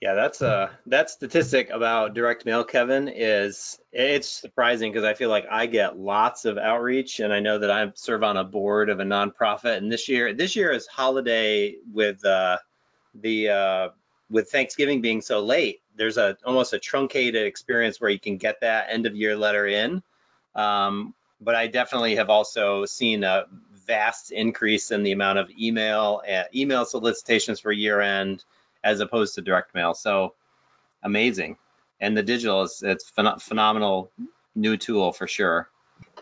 Yeah, that's uh that statistic about direct mail, Kevin, is it's surprising because I feel like I get lots of outreach, and I know that I serve on a board of a nonprofit. And this year, this year is holiday with uh, the uh, with Thanksgiving being so late. There's a almost a truncated experience where you can get that end of year letter in. Um, but I definitely have also seen a vast increase in the amount of email uh, email solicitations for year end as opposed to direct mail. So amazing. And the digital is it's phen- phenomenal new tool for sure.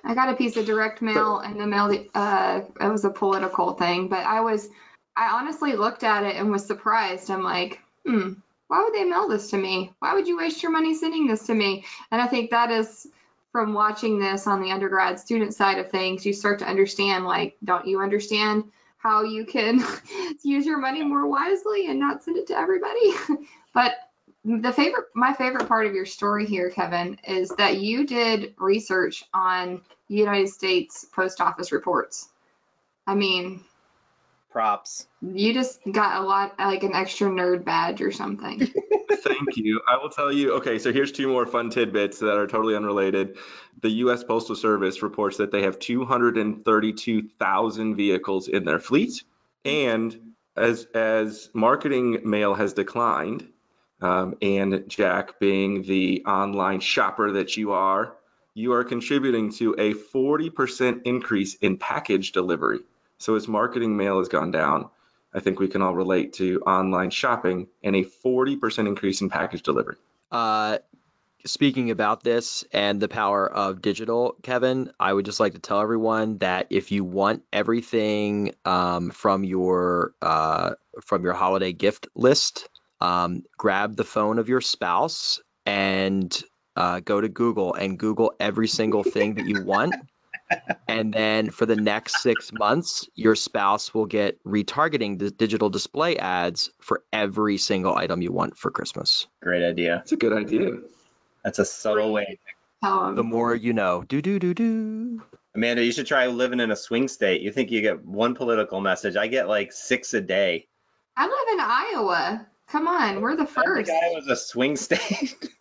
I got a piece of direct mail and the mail. Uh, it was a political thing, but I was, I honestly looked at it and was surprised. I'm like, hmm, why would they mail this to me? Why would you waste your money sending this to me? And I think that is from watching this on the undergrad student side of things, you start to understand, like, don't you understand how you can use your money more wisely and not send it to everybody. but the favorite my favorite part of your story here kevin is that you did research on united states post office reports i mean props you just got a lot like an extra nerd badge or something thank you i will tell you okay so here's two more fun tidbits that are totally unrelated the U.S. Postal Service reports that they have 232,000 vehicles in their fleet, and as as marketing mail has declined, um, and Jack being the online shopper that you are, you are contributing to a 40% increase in package delivery. So as marketing mail has gone down, I think we can all relate to online shopping and a 40% increase in package delivery. Uh, speaking about this and the power of digital, Kevin, I would just like to tell everyone that if you want everything um, from your uh, from your holiday gift list, um, grab the phone of your spouse and uh, go to Google and Google every single thing that you want. and then for the next six months, your spouse will get retargeting the digital display ads for every single item you want for Christmas. Great idea. That's a good idea. That's a subtle way. Tell 'em. The more you know. Do do do do. Amanda, you should try living in a swing state. You think you get one political message? I get like six a day. I live in Iowa. Come on, we're the I think first. I was a swing state.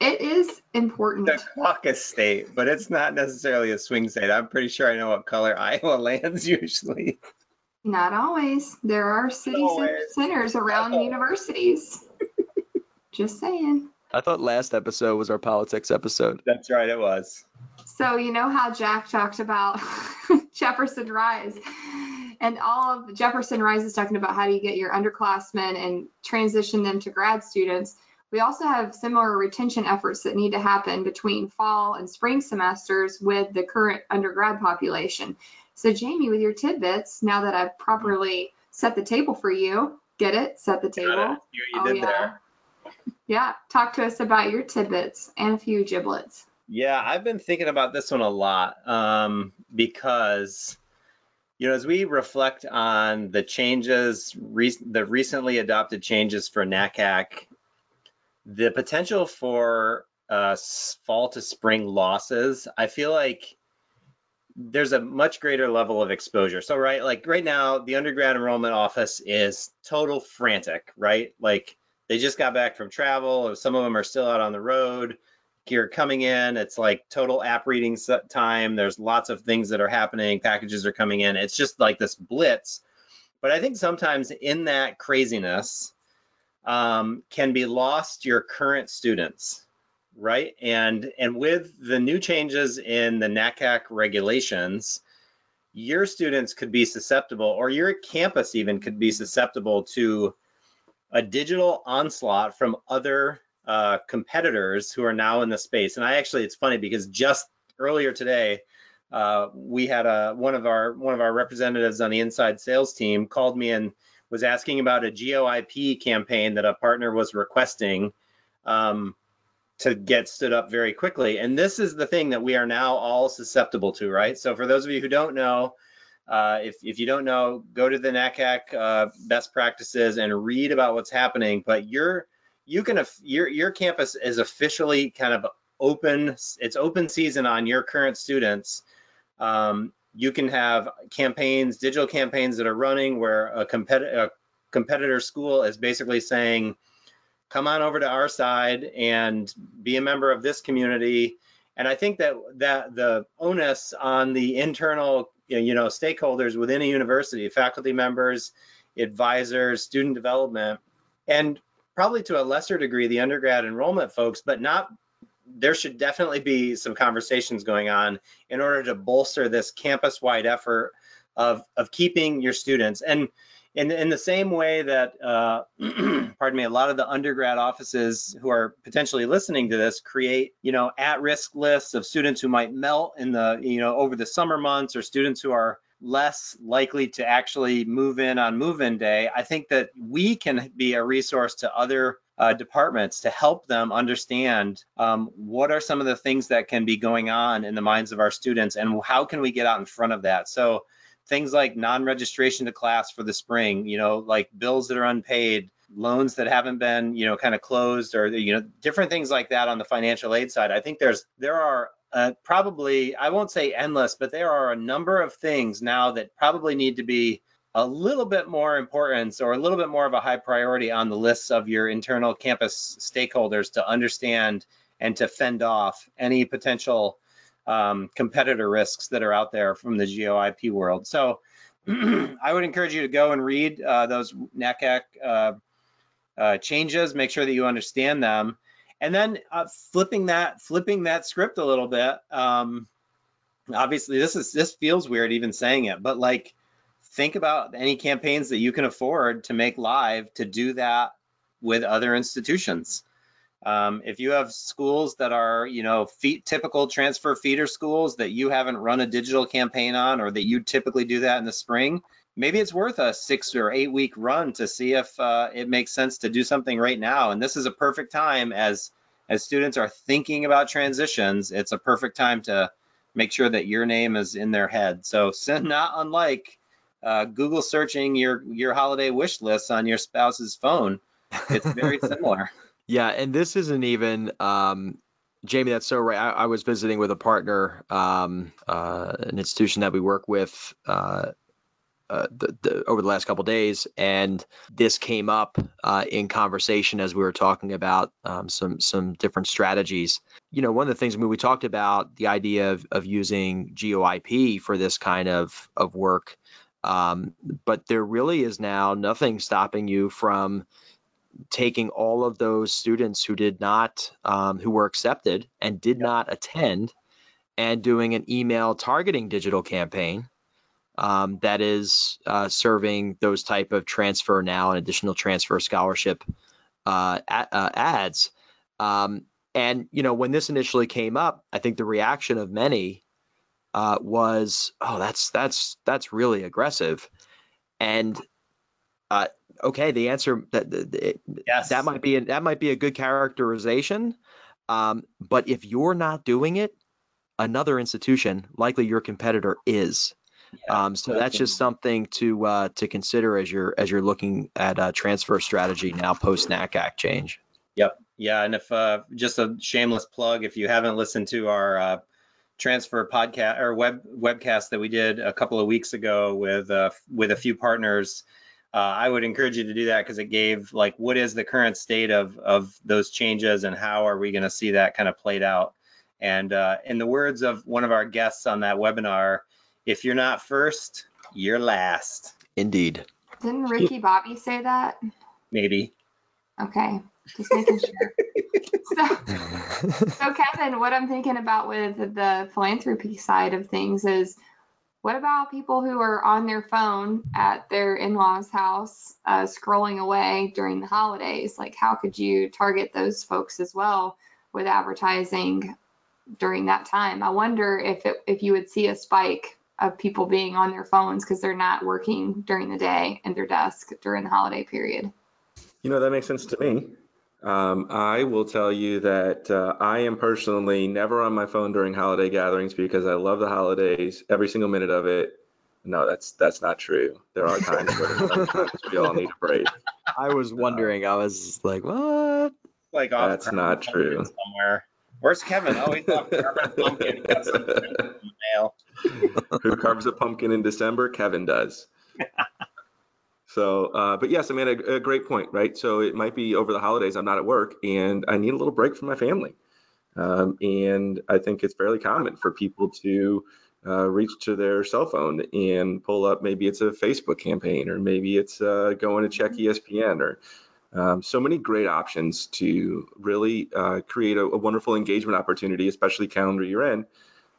It is important. the caucus state, but it's not necessarily a swing state. I'm pretty sure I know what color Iowa lands usually. Not always. There are city centers around Oh. universities. Just saying. I thought last episode was our politics episode. That's right, it was. So you know how Jack talked about Jefferson Rise, and all of Jefferson Rise is talking about how do you get your underclassmen and transition them to grad students. We also have similar retention efforts that need to happen between fall and spring semesters with the current undergrad population. So Jamie, with your tidbits, now that I've properly set the table for you, get it? Set the table. You, you Oh, yeah. there. Yeah, talk to us about your tidbits and a few giblets. Yeah, I've been thinking about this one a lot um, because, you know, as we reflect on the changes, the recently adopted changes for NACAC, the potential for uh, fall to spring losses, I feel like there's a much greater level of exposure. So, right, like right now, the undergrad enrollment office is total frantic, right? Like they just got back from travel, some of them are still out on the road you're coming in it's like total app reading time there's lots of things that are happening packages are coming in it's just like this blitz but i think sometimes in that craziness um, can be lost your current students right and and with the new changes in the nacac regulations your students could be susceptible or your campus even could be susceptible to a digital onslaught from other uh, competitors who are now in the space. And I actually, it's funny because just earlier today, uh, we had a one of our one of our representatives on the inside sales team called me and was asking about a GeoIP campaign that a partner was requesting um, to get stood up very quickly. And this is the thing that we are now all susceptible to, right? So for those of you who don't know, uh, if, if you don't know, go to the NACAC uh, best practices and read about what's happening. But you're you can your your campus is officially kind of open. It's open season on your current students. Um, you can have campaigns, digital campaigns that are running where a, a competitor school is basically saying, "Come on over to our side and be a member of this community." And I think that that the onus on the internal you know stakeholders within a university, faculty members, advisors, student development, and probably to a lesser degree the undergrad enrollment folks, but not there should definitely be some conversations going on in order to bolster this campus-wide effort of of keeping your students. And in, in the same way that uh, pardon me a lot of the undergrad offices who are potentially listening to this create you know at-risk lists of students who might melt in the you know over the summer months or students who are less likely to actually move in on move-in day, I think that we can be a resource to other uh, departments to help them understand um, what are some of the things that can be going on in the minds of our students and how can we get out in front of that. So things like non-registration to class for the spring, you know, like bills that are unpaid, loans that haven't been, you know, kind of closed or, you know, different things like that on the financial aid side. I think there's, there are uh, probably, I won't say endless, but there are a number of things now that probably need to be a little bit more importance or a little bit more of a high priority on the lists of your internal campus stakeholders to understand and to fend off any potential um, competitor risks that are out there from the GeoIP world. So I would encourage you to go and read uh, those NACAC uh, uh, changes, make sure that you understand them and then uh, flipping that flipping that script a little bit um, obviously this is this feels weird even saying it but like think about any campaigns that you can afford to make live to do that with other institutions. Um, if you have schools that are you know feet, typical transfer feeder schools that you haven't run a digital campaign on or that you typically do that in the spring maybe it's worth a six or eight week run to see if uh, it makes sense to do something right now. And this is a perfect time as as students are thinking about transitions. It's a perfect time to make sure that your name is in their head. So, not unlike uh, Google searching your your holiday wish list on your spouse's phone. It's very similar. Yeah, and this isn't even um, Jamie. That's so right. I, I was visiting with a partner, um, uh, an institution that we work with. Uh, uh, the, the, over the last couple days, and this came up uh, in conversation as we were talking about um, some some different strategies. You know, one of the things I mean, we talked about the idea of, of using GeoIP for this kind of of work, um, but there really is now nothing stopping you from taking all of those students who did not um, who were accepted and did not attend and doing an email targeting digital campaign um, that is uh, serving those type of transfer now and additional transfer scholarship uh, uh, ads. Um, and you know when this initially came up, I think the reaction of many uh, was, "Oh, that's that's that's really aggressive," and uh, okay, the answer that it, yes. that might be a, that might be a good characterization. Um, but if you're not doing it, another institution, likely your competitor, is. Um, so that's just something to uh, to consider as you're as you're looking at a transfer strategy now post NACAC change. Yep. Yeah, and if uh, just a shameless plug, if you haven't listened to our uh, transfer podcast or web webcast that we did a couple of weeks ago with uh, with a few partners, uh, I would encourage you to do that because it gave like what is the current state of of those changes and how are we going to see that kind of played out. And uh, in the words of one of our guests on that webinar, if you're not first, you're last. Indeed. Didn't Ricky Bobby say that? Maybe. Okay, just making sure. so, so, Kevin, what I'm thinking about with the philanthropy side of things is what about people who are on their phone at their in law's house uh, scrolling away during the holidays? Like, how could you target those folks as well with advertising during that time? I wonder if, it, if you would see a spike of people being on their phones because they're not working during the day in their desk during the holiday period. You know, that makes sense to me. Um, I will tell you that uh, I am personally never on my phone during holiday gatherings because I love the holidays, every single minute of it. No, that's that's not true. There are times where we all need a break. I was wondering. I was like, what? Like that's not true. Somewhere. Where's Kevin? Oh, he's off pumpkin. Got some in the mail. Who carves a pumpkin in December? Kevin does. so, uh, but yes, I mean, a, a, great point, right? So it might be over the holidays, I'm not at work and I need a little break from my family. Um, and I think it's fairly common for people to uh, reach to their cell phone and pull up maybe it's a Facebook campaign or maybe it's uh, going to check ESPN or um, so many great options to really uh, create a, a, wonderful engagement opportunity, especially calendar year end,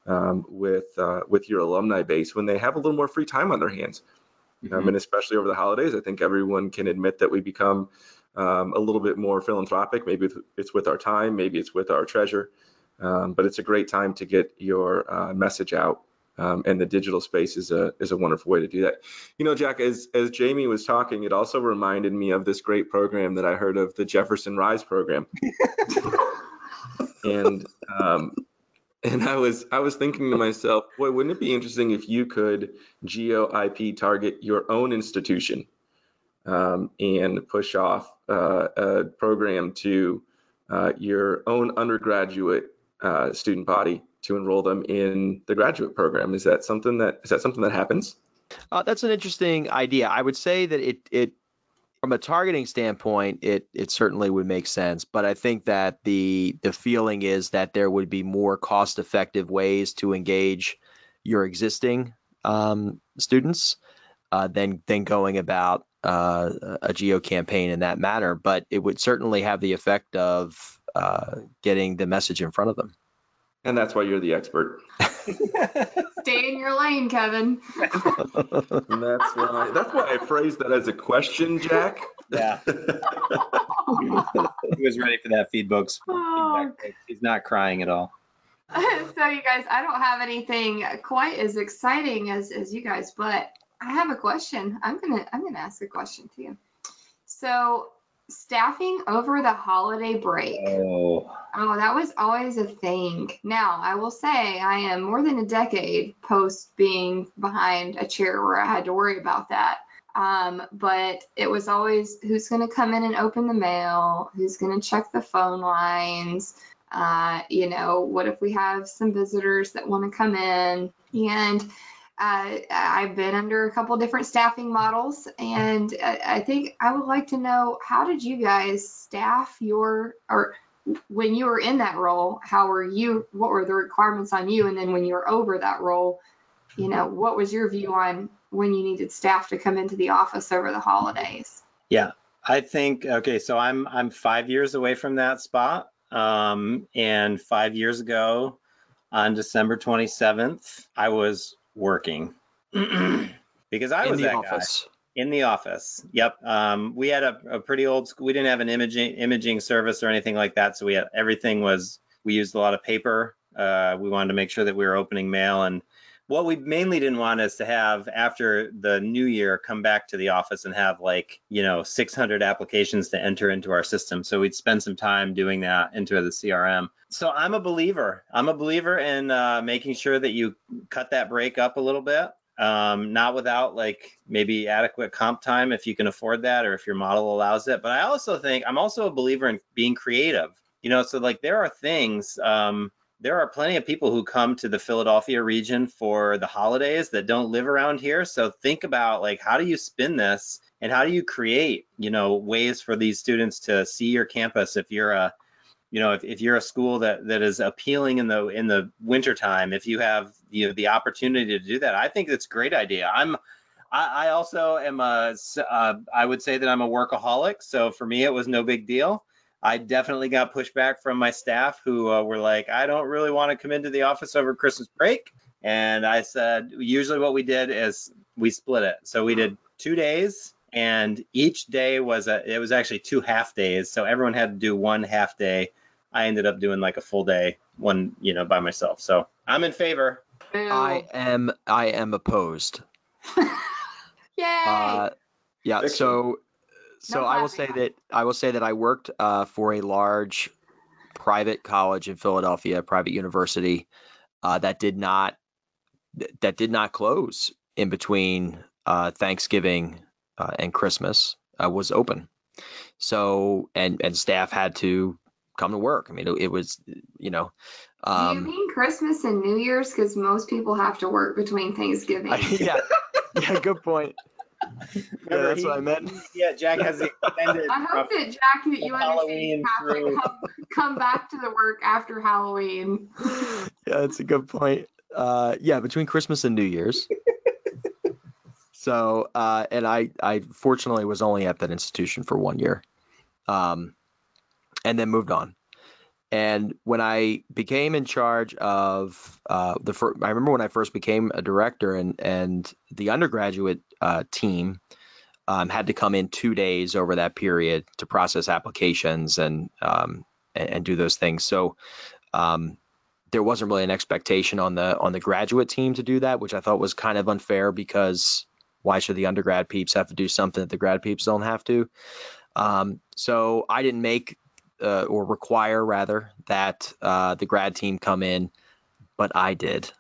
um, with uh, with your alumni base when they have a little more free time on their hands. Um, mm-hmm. Um, and especially over the holidays, I think everyone can admit that we become um, a little bit more philanthropic. Maybe it's with our time, maybe it's with our treasure, um, but it's a great time to get your uh, message out um, and the digital space is a is a wonderful way to do that. You know, Jack, as as Jamie was talking, it also reminded me of this great program that I heard of, the Jefferson Rise program. and um, and I was I was thinking to myself, boy, wouldn't it be interesting if you could geo IP target your own institution um, and push off uh, a program to uh, your own undergraduate uh, student body to enroll them in the graduate program. Is that something that is that something that happens? Uh, that's an interesting idea. I would say that it it from a targeting standpoint, it it certainly would make sense. But I think that the the feeling is that there would be more cost effective ways to engage your existing um, students uh, than than going about uh, a geo campaign in that manner. But it would certainly have the effect of uh, getting the message in front of them. And that's why you're the expert. Stay in your lane, Kevin. that's why that's why I phrased that as a question, Jack. Yeah. he was ready for that feedback. Oh. He's not crying at all. so you guys, I don't have anything quite as exciting as, as you guys, but I have a question. I'm gonna I'm gonna ask a question to you. So staffing over the holiday break. Oh, Oh, that was always a thing. Now, I will say I am more than a decade post being behind a chair where I had to worry about that. Um, but it was always who's going to come in and open the mail, who's going to check the phone lines. Uh, you know, what if we have some visitors that want to come in? And uh, I've been under a couple different staffing models, and I, I think I would like to know how did you guys staff your or when you were in that role, how were you? What were the requirements on you? And then when you were over that role, you know, what was your view on when you needed staff to come into the office over the holidays? yeah. I think okay. So I'm I'm five years away from that spot. Um, and five years ago, on December 27th, I was working because I in was that guy. In the office. Yep. Um, we had a, a pretty old school. We didn't have an imaging imaging service or anything like that. So we had everything was we used a lot of paper. Uh, we wanted to make sure that we were opening mail and what we mainly didn't want is to have after the new year come back to the office and have like you know 600 applications to enter into our system. So we'd spend some time doing that into the crm so i'm a believer. I'm a believer in uh, making sure that you cut that break up a little bit um, not without like maybe adequate comp time if you can afford that or if your model allows it. But i also think i'm also a believer in being creative. You know so like there are things um, there are plenty of people who come to the Philadelphia region for the holidays that don't live around here. So think about like how do you spin this and how do you create, you know, ways for these students to see your campus if you're a you know, if, if you're a school that, that is appealing in the in the wintertime, if you have you know, the opportunity to do that, I think it's a great idea. I'm I, I also am a uh, I would say that I'm a workaholic, so for me it was no big deal. I definitely got pushback from my staff who uh, were like, I don't really want to come into the office over Christmas break. And I said, usually what we did is we split it. So we did two days, and each day was a, it was actually two half days. So everyone had to do one half day. I ended up doing like a full day, one, you know, by myself. So I'm in favor. I am I am opposed. Yay! Uh, yeah. Fiction. So so No I will say that I will say that I worked uh, for a large private college in Philadelphia, private university uh, that did not that did not close in between uh, Thanksgiving uh, and Christmas uh, was open. So and and staff had to come to work. I mean, it, it was you know. Do you Um, mean Christmas and New Year's? Because most people have to work between Thanksgiving. yeah, yeah, good point. Yeah, that's he- what I meant. Yeah, Jack has the extended. I hope that Jack, that you understand, Halloween you have to come, come back to the work after Halloween. yeah, that's a good point. Uh, yeah, between Christmas and New Year's. so, uh, and I, I fortunately was only at that institution for one year, um, and then moved on. And when I became in charge of uh, the, fir- I remember when I first became a director, and and the undergraduate uh, team um, had to come in two days over that period to process applications and um, and, and do those things. So. Um, there wasn't really an expectation on the on the graduate team to do that, which I thought was kind of unfair because why should the undergrad peeps have to do something that the grad peeps don't have to? Um, so I didn't make uh, or require rather that uh, the grad team come in, but I did.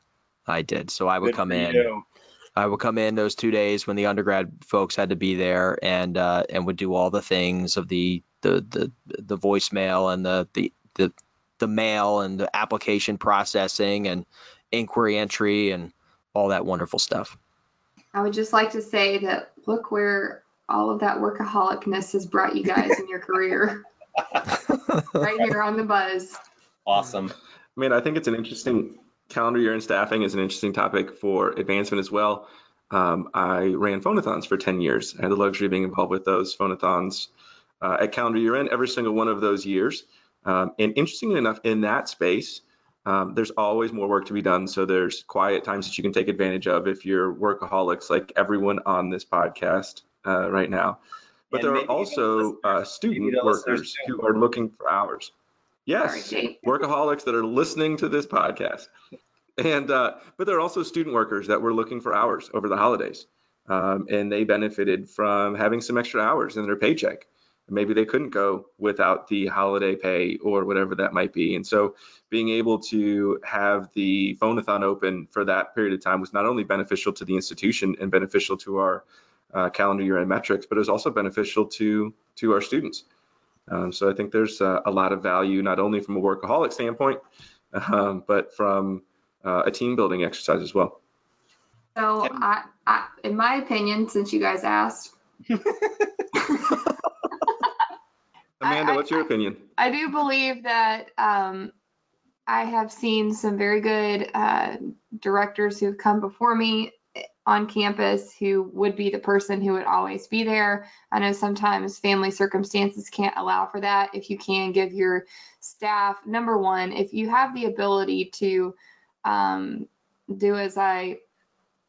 I did. So I would Good come in. you. I would come in those two days when the undergrad folks had to be there and uh, and would do all the things of the the the, the voicemail and the, the the the mail and the application processing and inquiry entry and all that wonderful stuff. I would just like to say that look where all of that workaholicness has brought you guys in your career, right here on the buzz. Awesome. I mean, I think it's an interesting calendar year in staffing is an interesting topic for advancement as well. Um, I ran phonathons for 10 years. I had the luxury of being involved with those phonathons uh, at calendar year end every single one of those years. Um, and interestingly enough, in that space, um, there's always more work to be done. So there's quiet times that you can take advantage of if you're workaholics like everyone on this podcast uh, right now. But And there are also uh, student Maybe the listeners workers who are looking for hours. Yes, Sorry, workaholics that are listening to this podcast. And uh, but there are also student workers that were looking for hours over the holidays, um, and they benefited from having some extra hours in their paycheck. maybe they couldn't go without the holiday pay or whatever that might be. And so being able to have the phonathon open for that period of time was not only beneficial to the institution and beneficial to our uh, calendar year end metrics, but it was also beneficial to to our students. Um, so I think there's uh, a lot of value not only from a workaholic standpoint, um, but from uh, a team building exercise as well. So, I, I, in my opinion, since you guys asked, Amanda, I- what's your opinion? I do believe that um, I have seen some very good uh, directors who've come before me on campus who would be the person who would always be there. I know sometimes family circumstances can't allow for that. If you can give your staff, number one, if you have the ability to um, do as I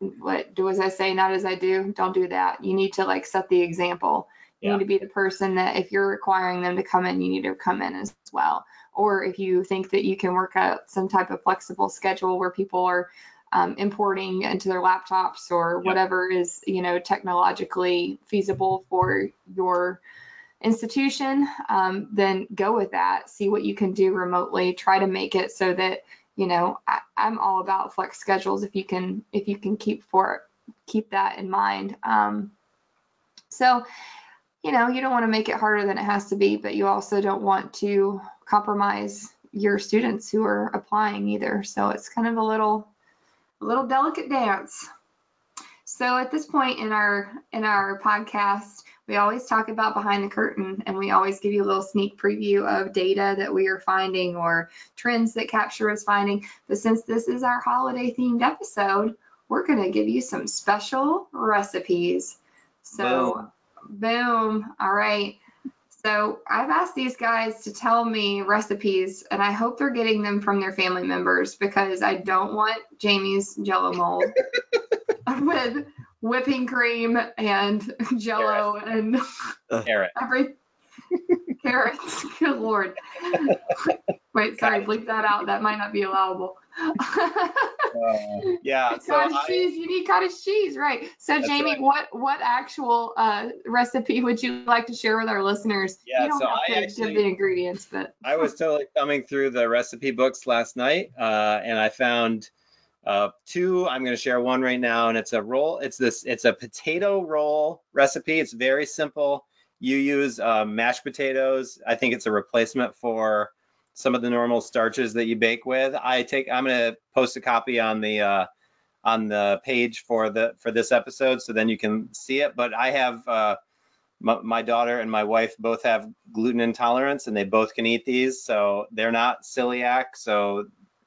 what do as I say, not as I do, don't do that. You need to like set the example. You Yeah. need to be the person that if you're requiring them to come in, you need to come in as well. Or if you think that you can work out some type of flexible schedule where people are um, importing into their laptops or Yep. whatever is, you know, technologically feasible for your institution, um, then go with that. See what you can do remotely. Try to make it so that, you know, I, I'm all about flex schedules if you can if you can keep for keep that in mind. Um, so, you know, you don't want to make it harder than it has to be, but you also don't want to compromise your students who are applying either. So it's kind of a little a little delicate dance. So at this point in our in our podcast, we always talk about behind the curtain and we always give you a little sneak preview of data that we are finding or trends that Capture is finding. But since this is our holiday themed episode, we're going to give you some special recipes. So boom. All right. So I've asked these guys to tell me recipes, and I hope they're getting them from their family members because I don't want Jamie's Jello mold. With whipping cream and Jello and Carrot. every carrots. Good lord. Wait, sorry, bleep that out. That might not be allowable. yeah. So cottage I, cheese. You need cottage cheese, right? So, Jamie, right. what what actual uh, recipe would you like to share with our listeners? Yeah, you don't so have I to actually- give the ingredients, but I was totally thumbing through the recipe books last night, uh, and I found uh, two. I'm going to share one right now, and it's a roll. It's this. It's a potato roll recipe. It's very simple. You use uh, mashed potatoes. I think it's a replacement for some of the normal starches that you bake with. I take. I'm to post a copy on the uh, on the page for the for this episode, so then you can see it. But I have. Uh, my, my daughter and my wife both have gluten intolerance and they both can eat these so they're not celiac so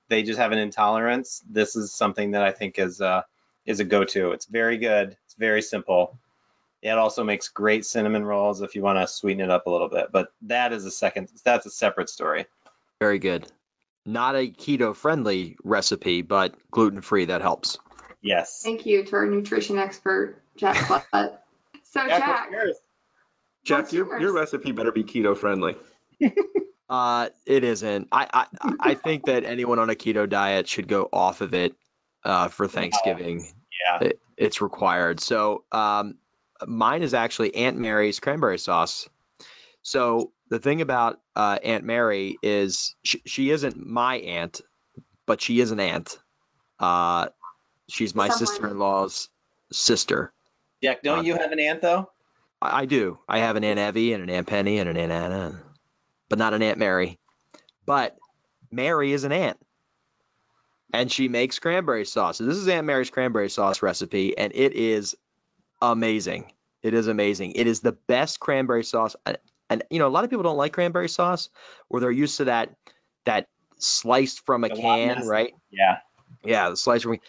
they just have an intolerance this is something that i think is uh is a go-to it's very good it's very simple it also makes great cinnamon rolls if you want to sweeten it up a little bit but that is a second that's a separate story Very good. Not a keto friendly recipe, but gluten free. That helps. yes thank you to our nutrition expert, Jack Butt. So, Jack, Jack, what's? Jack, your, yours? your recipe better be keto friendly. Uh, it isn't. I, I I think that anyone on a keto diet should go off of it uh, for Thanksgiving. yeah It, it's required. So um, mine is actually Aunt Mary's cranberry sauce. So the thing about uh, Aunt Mary is she, she isn't my aunt, but she is an aunt. Uh, she's my Someone. sister-in-law's sister. jack don't you have an aunt though I, I do. I have an Aunt Evie and an Aunt Penny and an Aunt Anna, but not an Aunt Mary. But Mary is an aunt. And she makes cranberry sauce. So this is Aunt Mary's cranberry sauce recipe, and it is amazing. It is amazing. It is the best cranberry sauce. And, and you know, a lot of people don't like cranberry sauce, or they're used to that that sliced from a The can, right? yeah Yeah, the sliced from.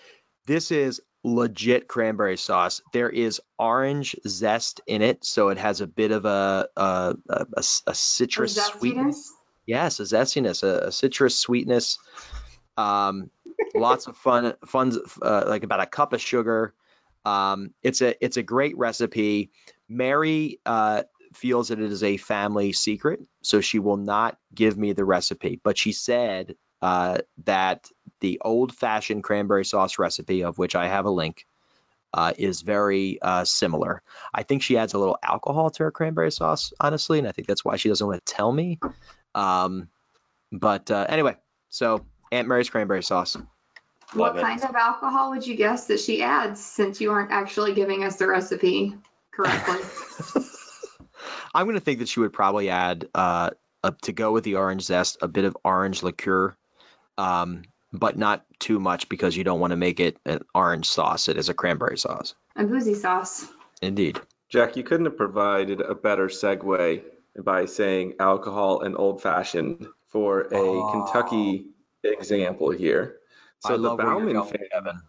This is legit cranberry sauce. There is orange zest in it, so it has a bit of a a, a, a- a citrus the sweetness. Yes, a zestiness, a, a citrus sweetness. Um, lots of fun, fun, uh, like about a cup of sugar. Um, it's a it's a great recipe. Mary uh, feels that it is a family secret, so she will not give me the recipe. But she said uh, that the old-fashioned cranberry sauce recipe, of which I have a link, uh, is very uh, similar. I think she adds a little alcohol to her cranberry sauce, honestly, and I think that's why she doesn't want to tell me. Um, but uh, anyway, so Aunt Mary's cranberry sauce. What it. kind of alcohol would you guess that she adds since you aren't actually giving us the recipe correctly? I'm going to think that she would probably add, uh, a, to go with the orange zest, a bit of orange liqueur, um, but not too much because you don't want to make it an orange sauce. It is a cranberry sauce. a boozy sauce. Indeed. Jack, you couldn't have provided a better segue by saying alcohol and old fashioned for a Oh. Kentucky example here. So I the love Bauman going, family. Evan.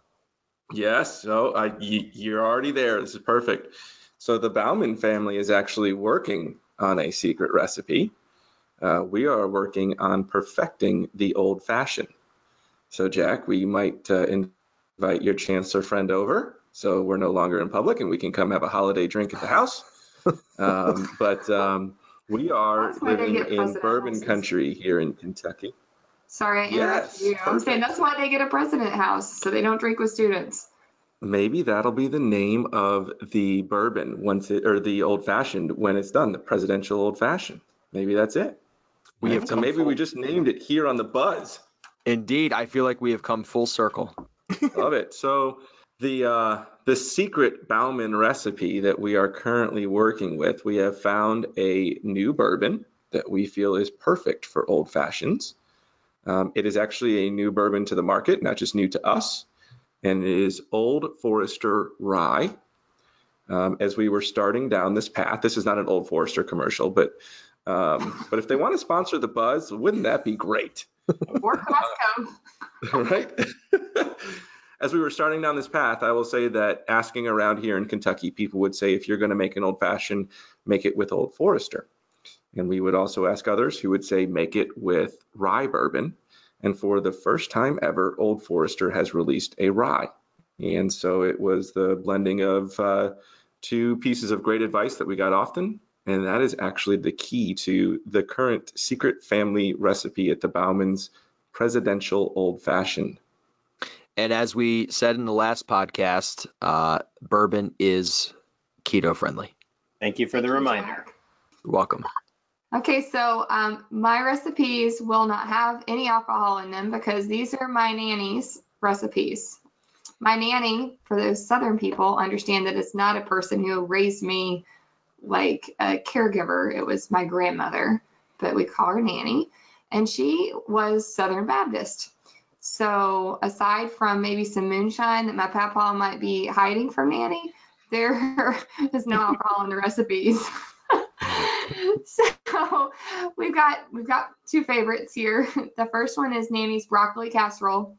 Yes, so I, you, you're already there. This is perfect. So the Bauman family is actually working on a secret recipe. Uh, we are working on perfecting the old fashioned. So Jack, we might uh, invite your chancellor friend over, so we're no longer in public and we can come have a holiday drink at the house. um, but um, we are That's why they living in bourbon houses. country here in Kentucky. Sorry, I interrupted Yes, you. I'm saying that's why they get a president house, so they don't drink with students. Maybe that'll be the name of the bourbon once it, or the old fashioned when it's done, the presidential old fashioned. Maybe that's it. We have so come maybe full- we just named it here on the buzz. Indeed, I feel like we have come full circle. Love it. So the uh, the secret Bauman recipe that we are currently working with, we have found a new bourbon that we feel is perfect for old fashions. Um, it is actually a new bourbon to the market, not just new to us, and it is Old Forester Rye. Um, as we were starting down this path, this is not an Old Forester commercial, but um, but if they want to sponsor the Buzz, wouldn't that be great? Or Costco. right? As we were starting down this path, I will say that asking around here in Kentucky, people would say, if you're going to make an old fashioned, make it with Old Forester. And we would also ask others who would say, make it with rye bourbon. And for the first time ever, Old Forester has released a rye. And so it was the blending of uh, two pieces of great advice that we got often. And that is actually the key to the current secret family recipe at the Bauman's presidential old fashioned. And as we said in the last podcast, uh, bourbon is keto friendly. Thank you for the reminder. You're welcome. Okay, so um, my recipes will not have any alcohol in them because these are my nanny's recipes. My nanny, for those Southern people, understand that it's not a person who raised me like a caregiver. It was my grandmother, but we call her nanny. And she was Southern Baptist. So aside from maybe some moonshine that my papa might be hiding from nanny, there is no alcohol in the recipes. so we've got we've got two favorites here. The first one is Nanny's broccoli casserole.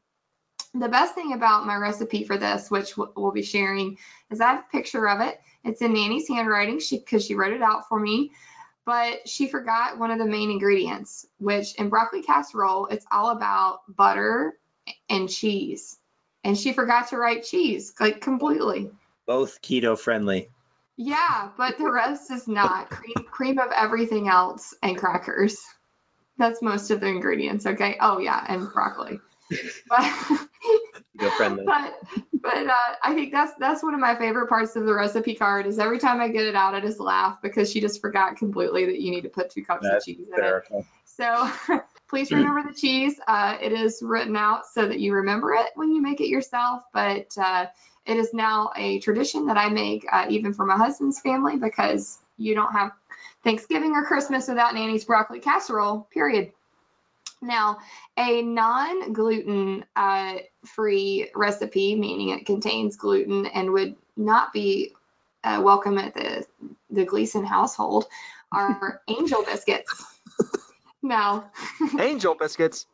The best thing about my recipe for this, which we'll be sharing, is I have a picture of it. It's in Nanny's handwriting she because she wrote it out for me. But she forgot one of the main ingredients, which in broccoli casserole, it's all about butter and cheese. And she forgot to write cheese, like completely. Both keto friendly. Yeah, but the rest is not. Cream, cream of everything else and crackers. That's most of the ingredients. Okay. Oh yeah, and broccoli. But but but uh, I think that's that's one of my favorite parts of the recipe card. Is every time I get it out, I just laugh because she just forgot completely that you need to put two cups That's of cheese in it. So please remember the cheese. Uh, it is written out so that you remember it when you make it yourself. But uh, it is now a tradition that I make uh, even for my husband's family because you don't have Thanksgiving or Christmas without Nanny's broccoli casserole, period. Now, a non gluten uh, free recipe, meaning it contains gluten and would not be uh, welcome at the, the Gleason household, are angel biscuits. Now, Angel biscuits.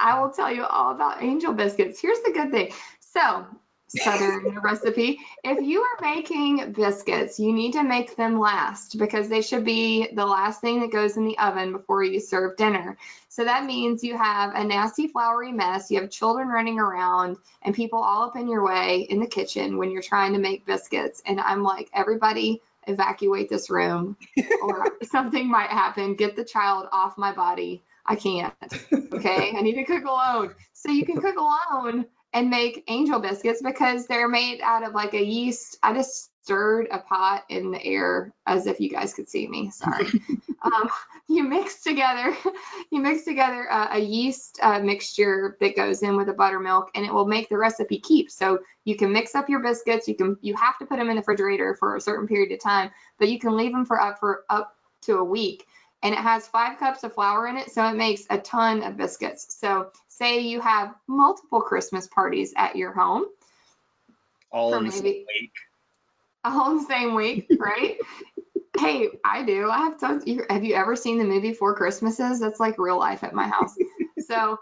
I will tell you all about angel biscuits. Here's the good thing. So, Southern recipe. If you are making biscuits, you need to make them last because they should be the last thing that goes in the oven before you serve dinner. So that means you have a nasty floury mess, you have children running around and people all up in your way in the kitchen when you're trying to make biscuits. And I'm like, everybody evacuate this room or something might happen. Get the child off my body. I can't. Okay. I need to cook alone. So you can cook alone and make angel biscuits because they're made out of like a yeast. I just stirred a pot in the air as if you guys could see me. Sorry. um, you mix together, you mix together a, a yeast uh, mixture that goes in with the buttermilk, and it will make the recipe keep. So you can mix up your biscuits. You can you have to put them in the refrigerator for a certain period of time, but you can leave them for up for up to a week. And it has five cups of flour in it, so it makes a ton of biscuits. So say you have multiple Christmas parties at your home. All in the same week. all in the same week, right? hey, I do. I have tons. You, have you ever seen the movie Four Christmases? That's like real life at my house. So,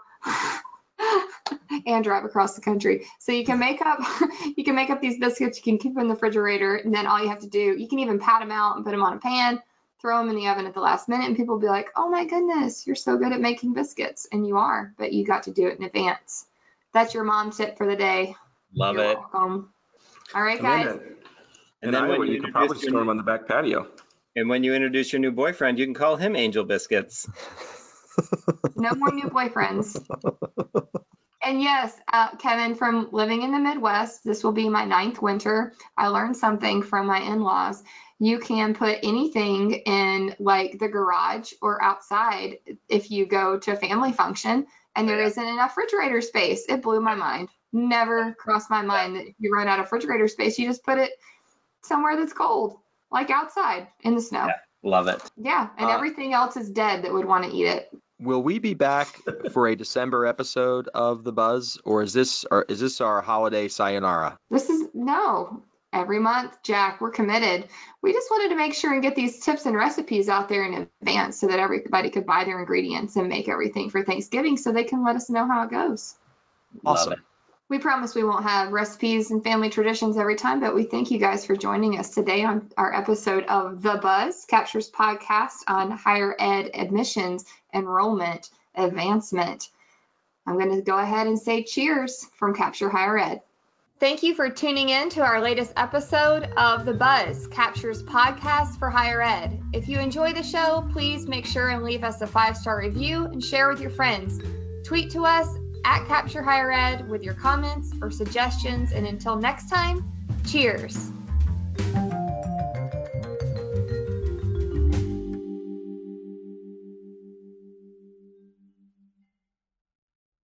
and drive across the country. So you can make up, you can make up these biscuits. You can keep them in the refrigerator, and then all you have to do, you can even pat them out and put them on a pan, throw them in the oven at the last minute, and people will be like, "Oh my goodness, you're so good at making biscuits," and you are, but you got to do it in advance. That's your mom tip for the day. Love You're it. welcome. All right, guys. Amanda, And then Iowa, when you you could probably introduce your store them new- on the back patio. And when you introduce your new boyfriend, you can call him Angel Biscuits. No more new boyfriends. And yes, uh, Kevin, from living in the Midwest, this will be my ninth winter. I learned something from my in laws. You can put anything in like the garage or outside if you go to a family function and there isn't enough refrigerator space. It blew my mind. Never crossed my mind that if you run out of refrigerator space, you just put it somewhere that's cold, like outside in the snow. Yeah. Love it. Yeah, and Uh, everything else is dead that would want to eat it. Will we be back for a December episode of The Buzz, or is this or is this our holiday sayonara? This is no every month, Jack. We're committed. We just wanted to make sure and get these tips and recipes out there in advance so that everybody could buy their ingredients and make everything for Thanksgiving so they can let us know how it goes. Awesome. It. We promise we won't have recipes and family traditions every time, but we thank you guys for joining us today on our episode of The Buzz Capture's podcast on higher ed admissions, enrollment, advancement. I'm going to go ahead and say cheers from Capture Higher Ed. Thank you for tuning in to our latest episode of The Buzz Capture's podcast for higher ed. If you enjoy the show, please make sure and leave us a five star review and share with your friends. Tweet to us at Capture Higher Ed with your comments or suggestions. And until next time, cheers.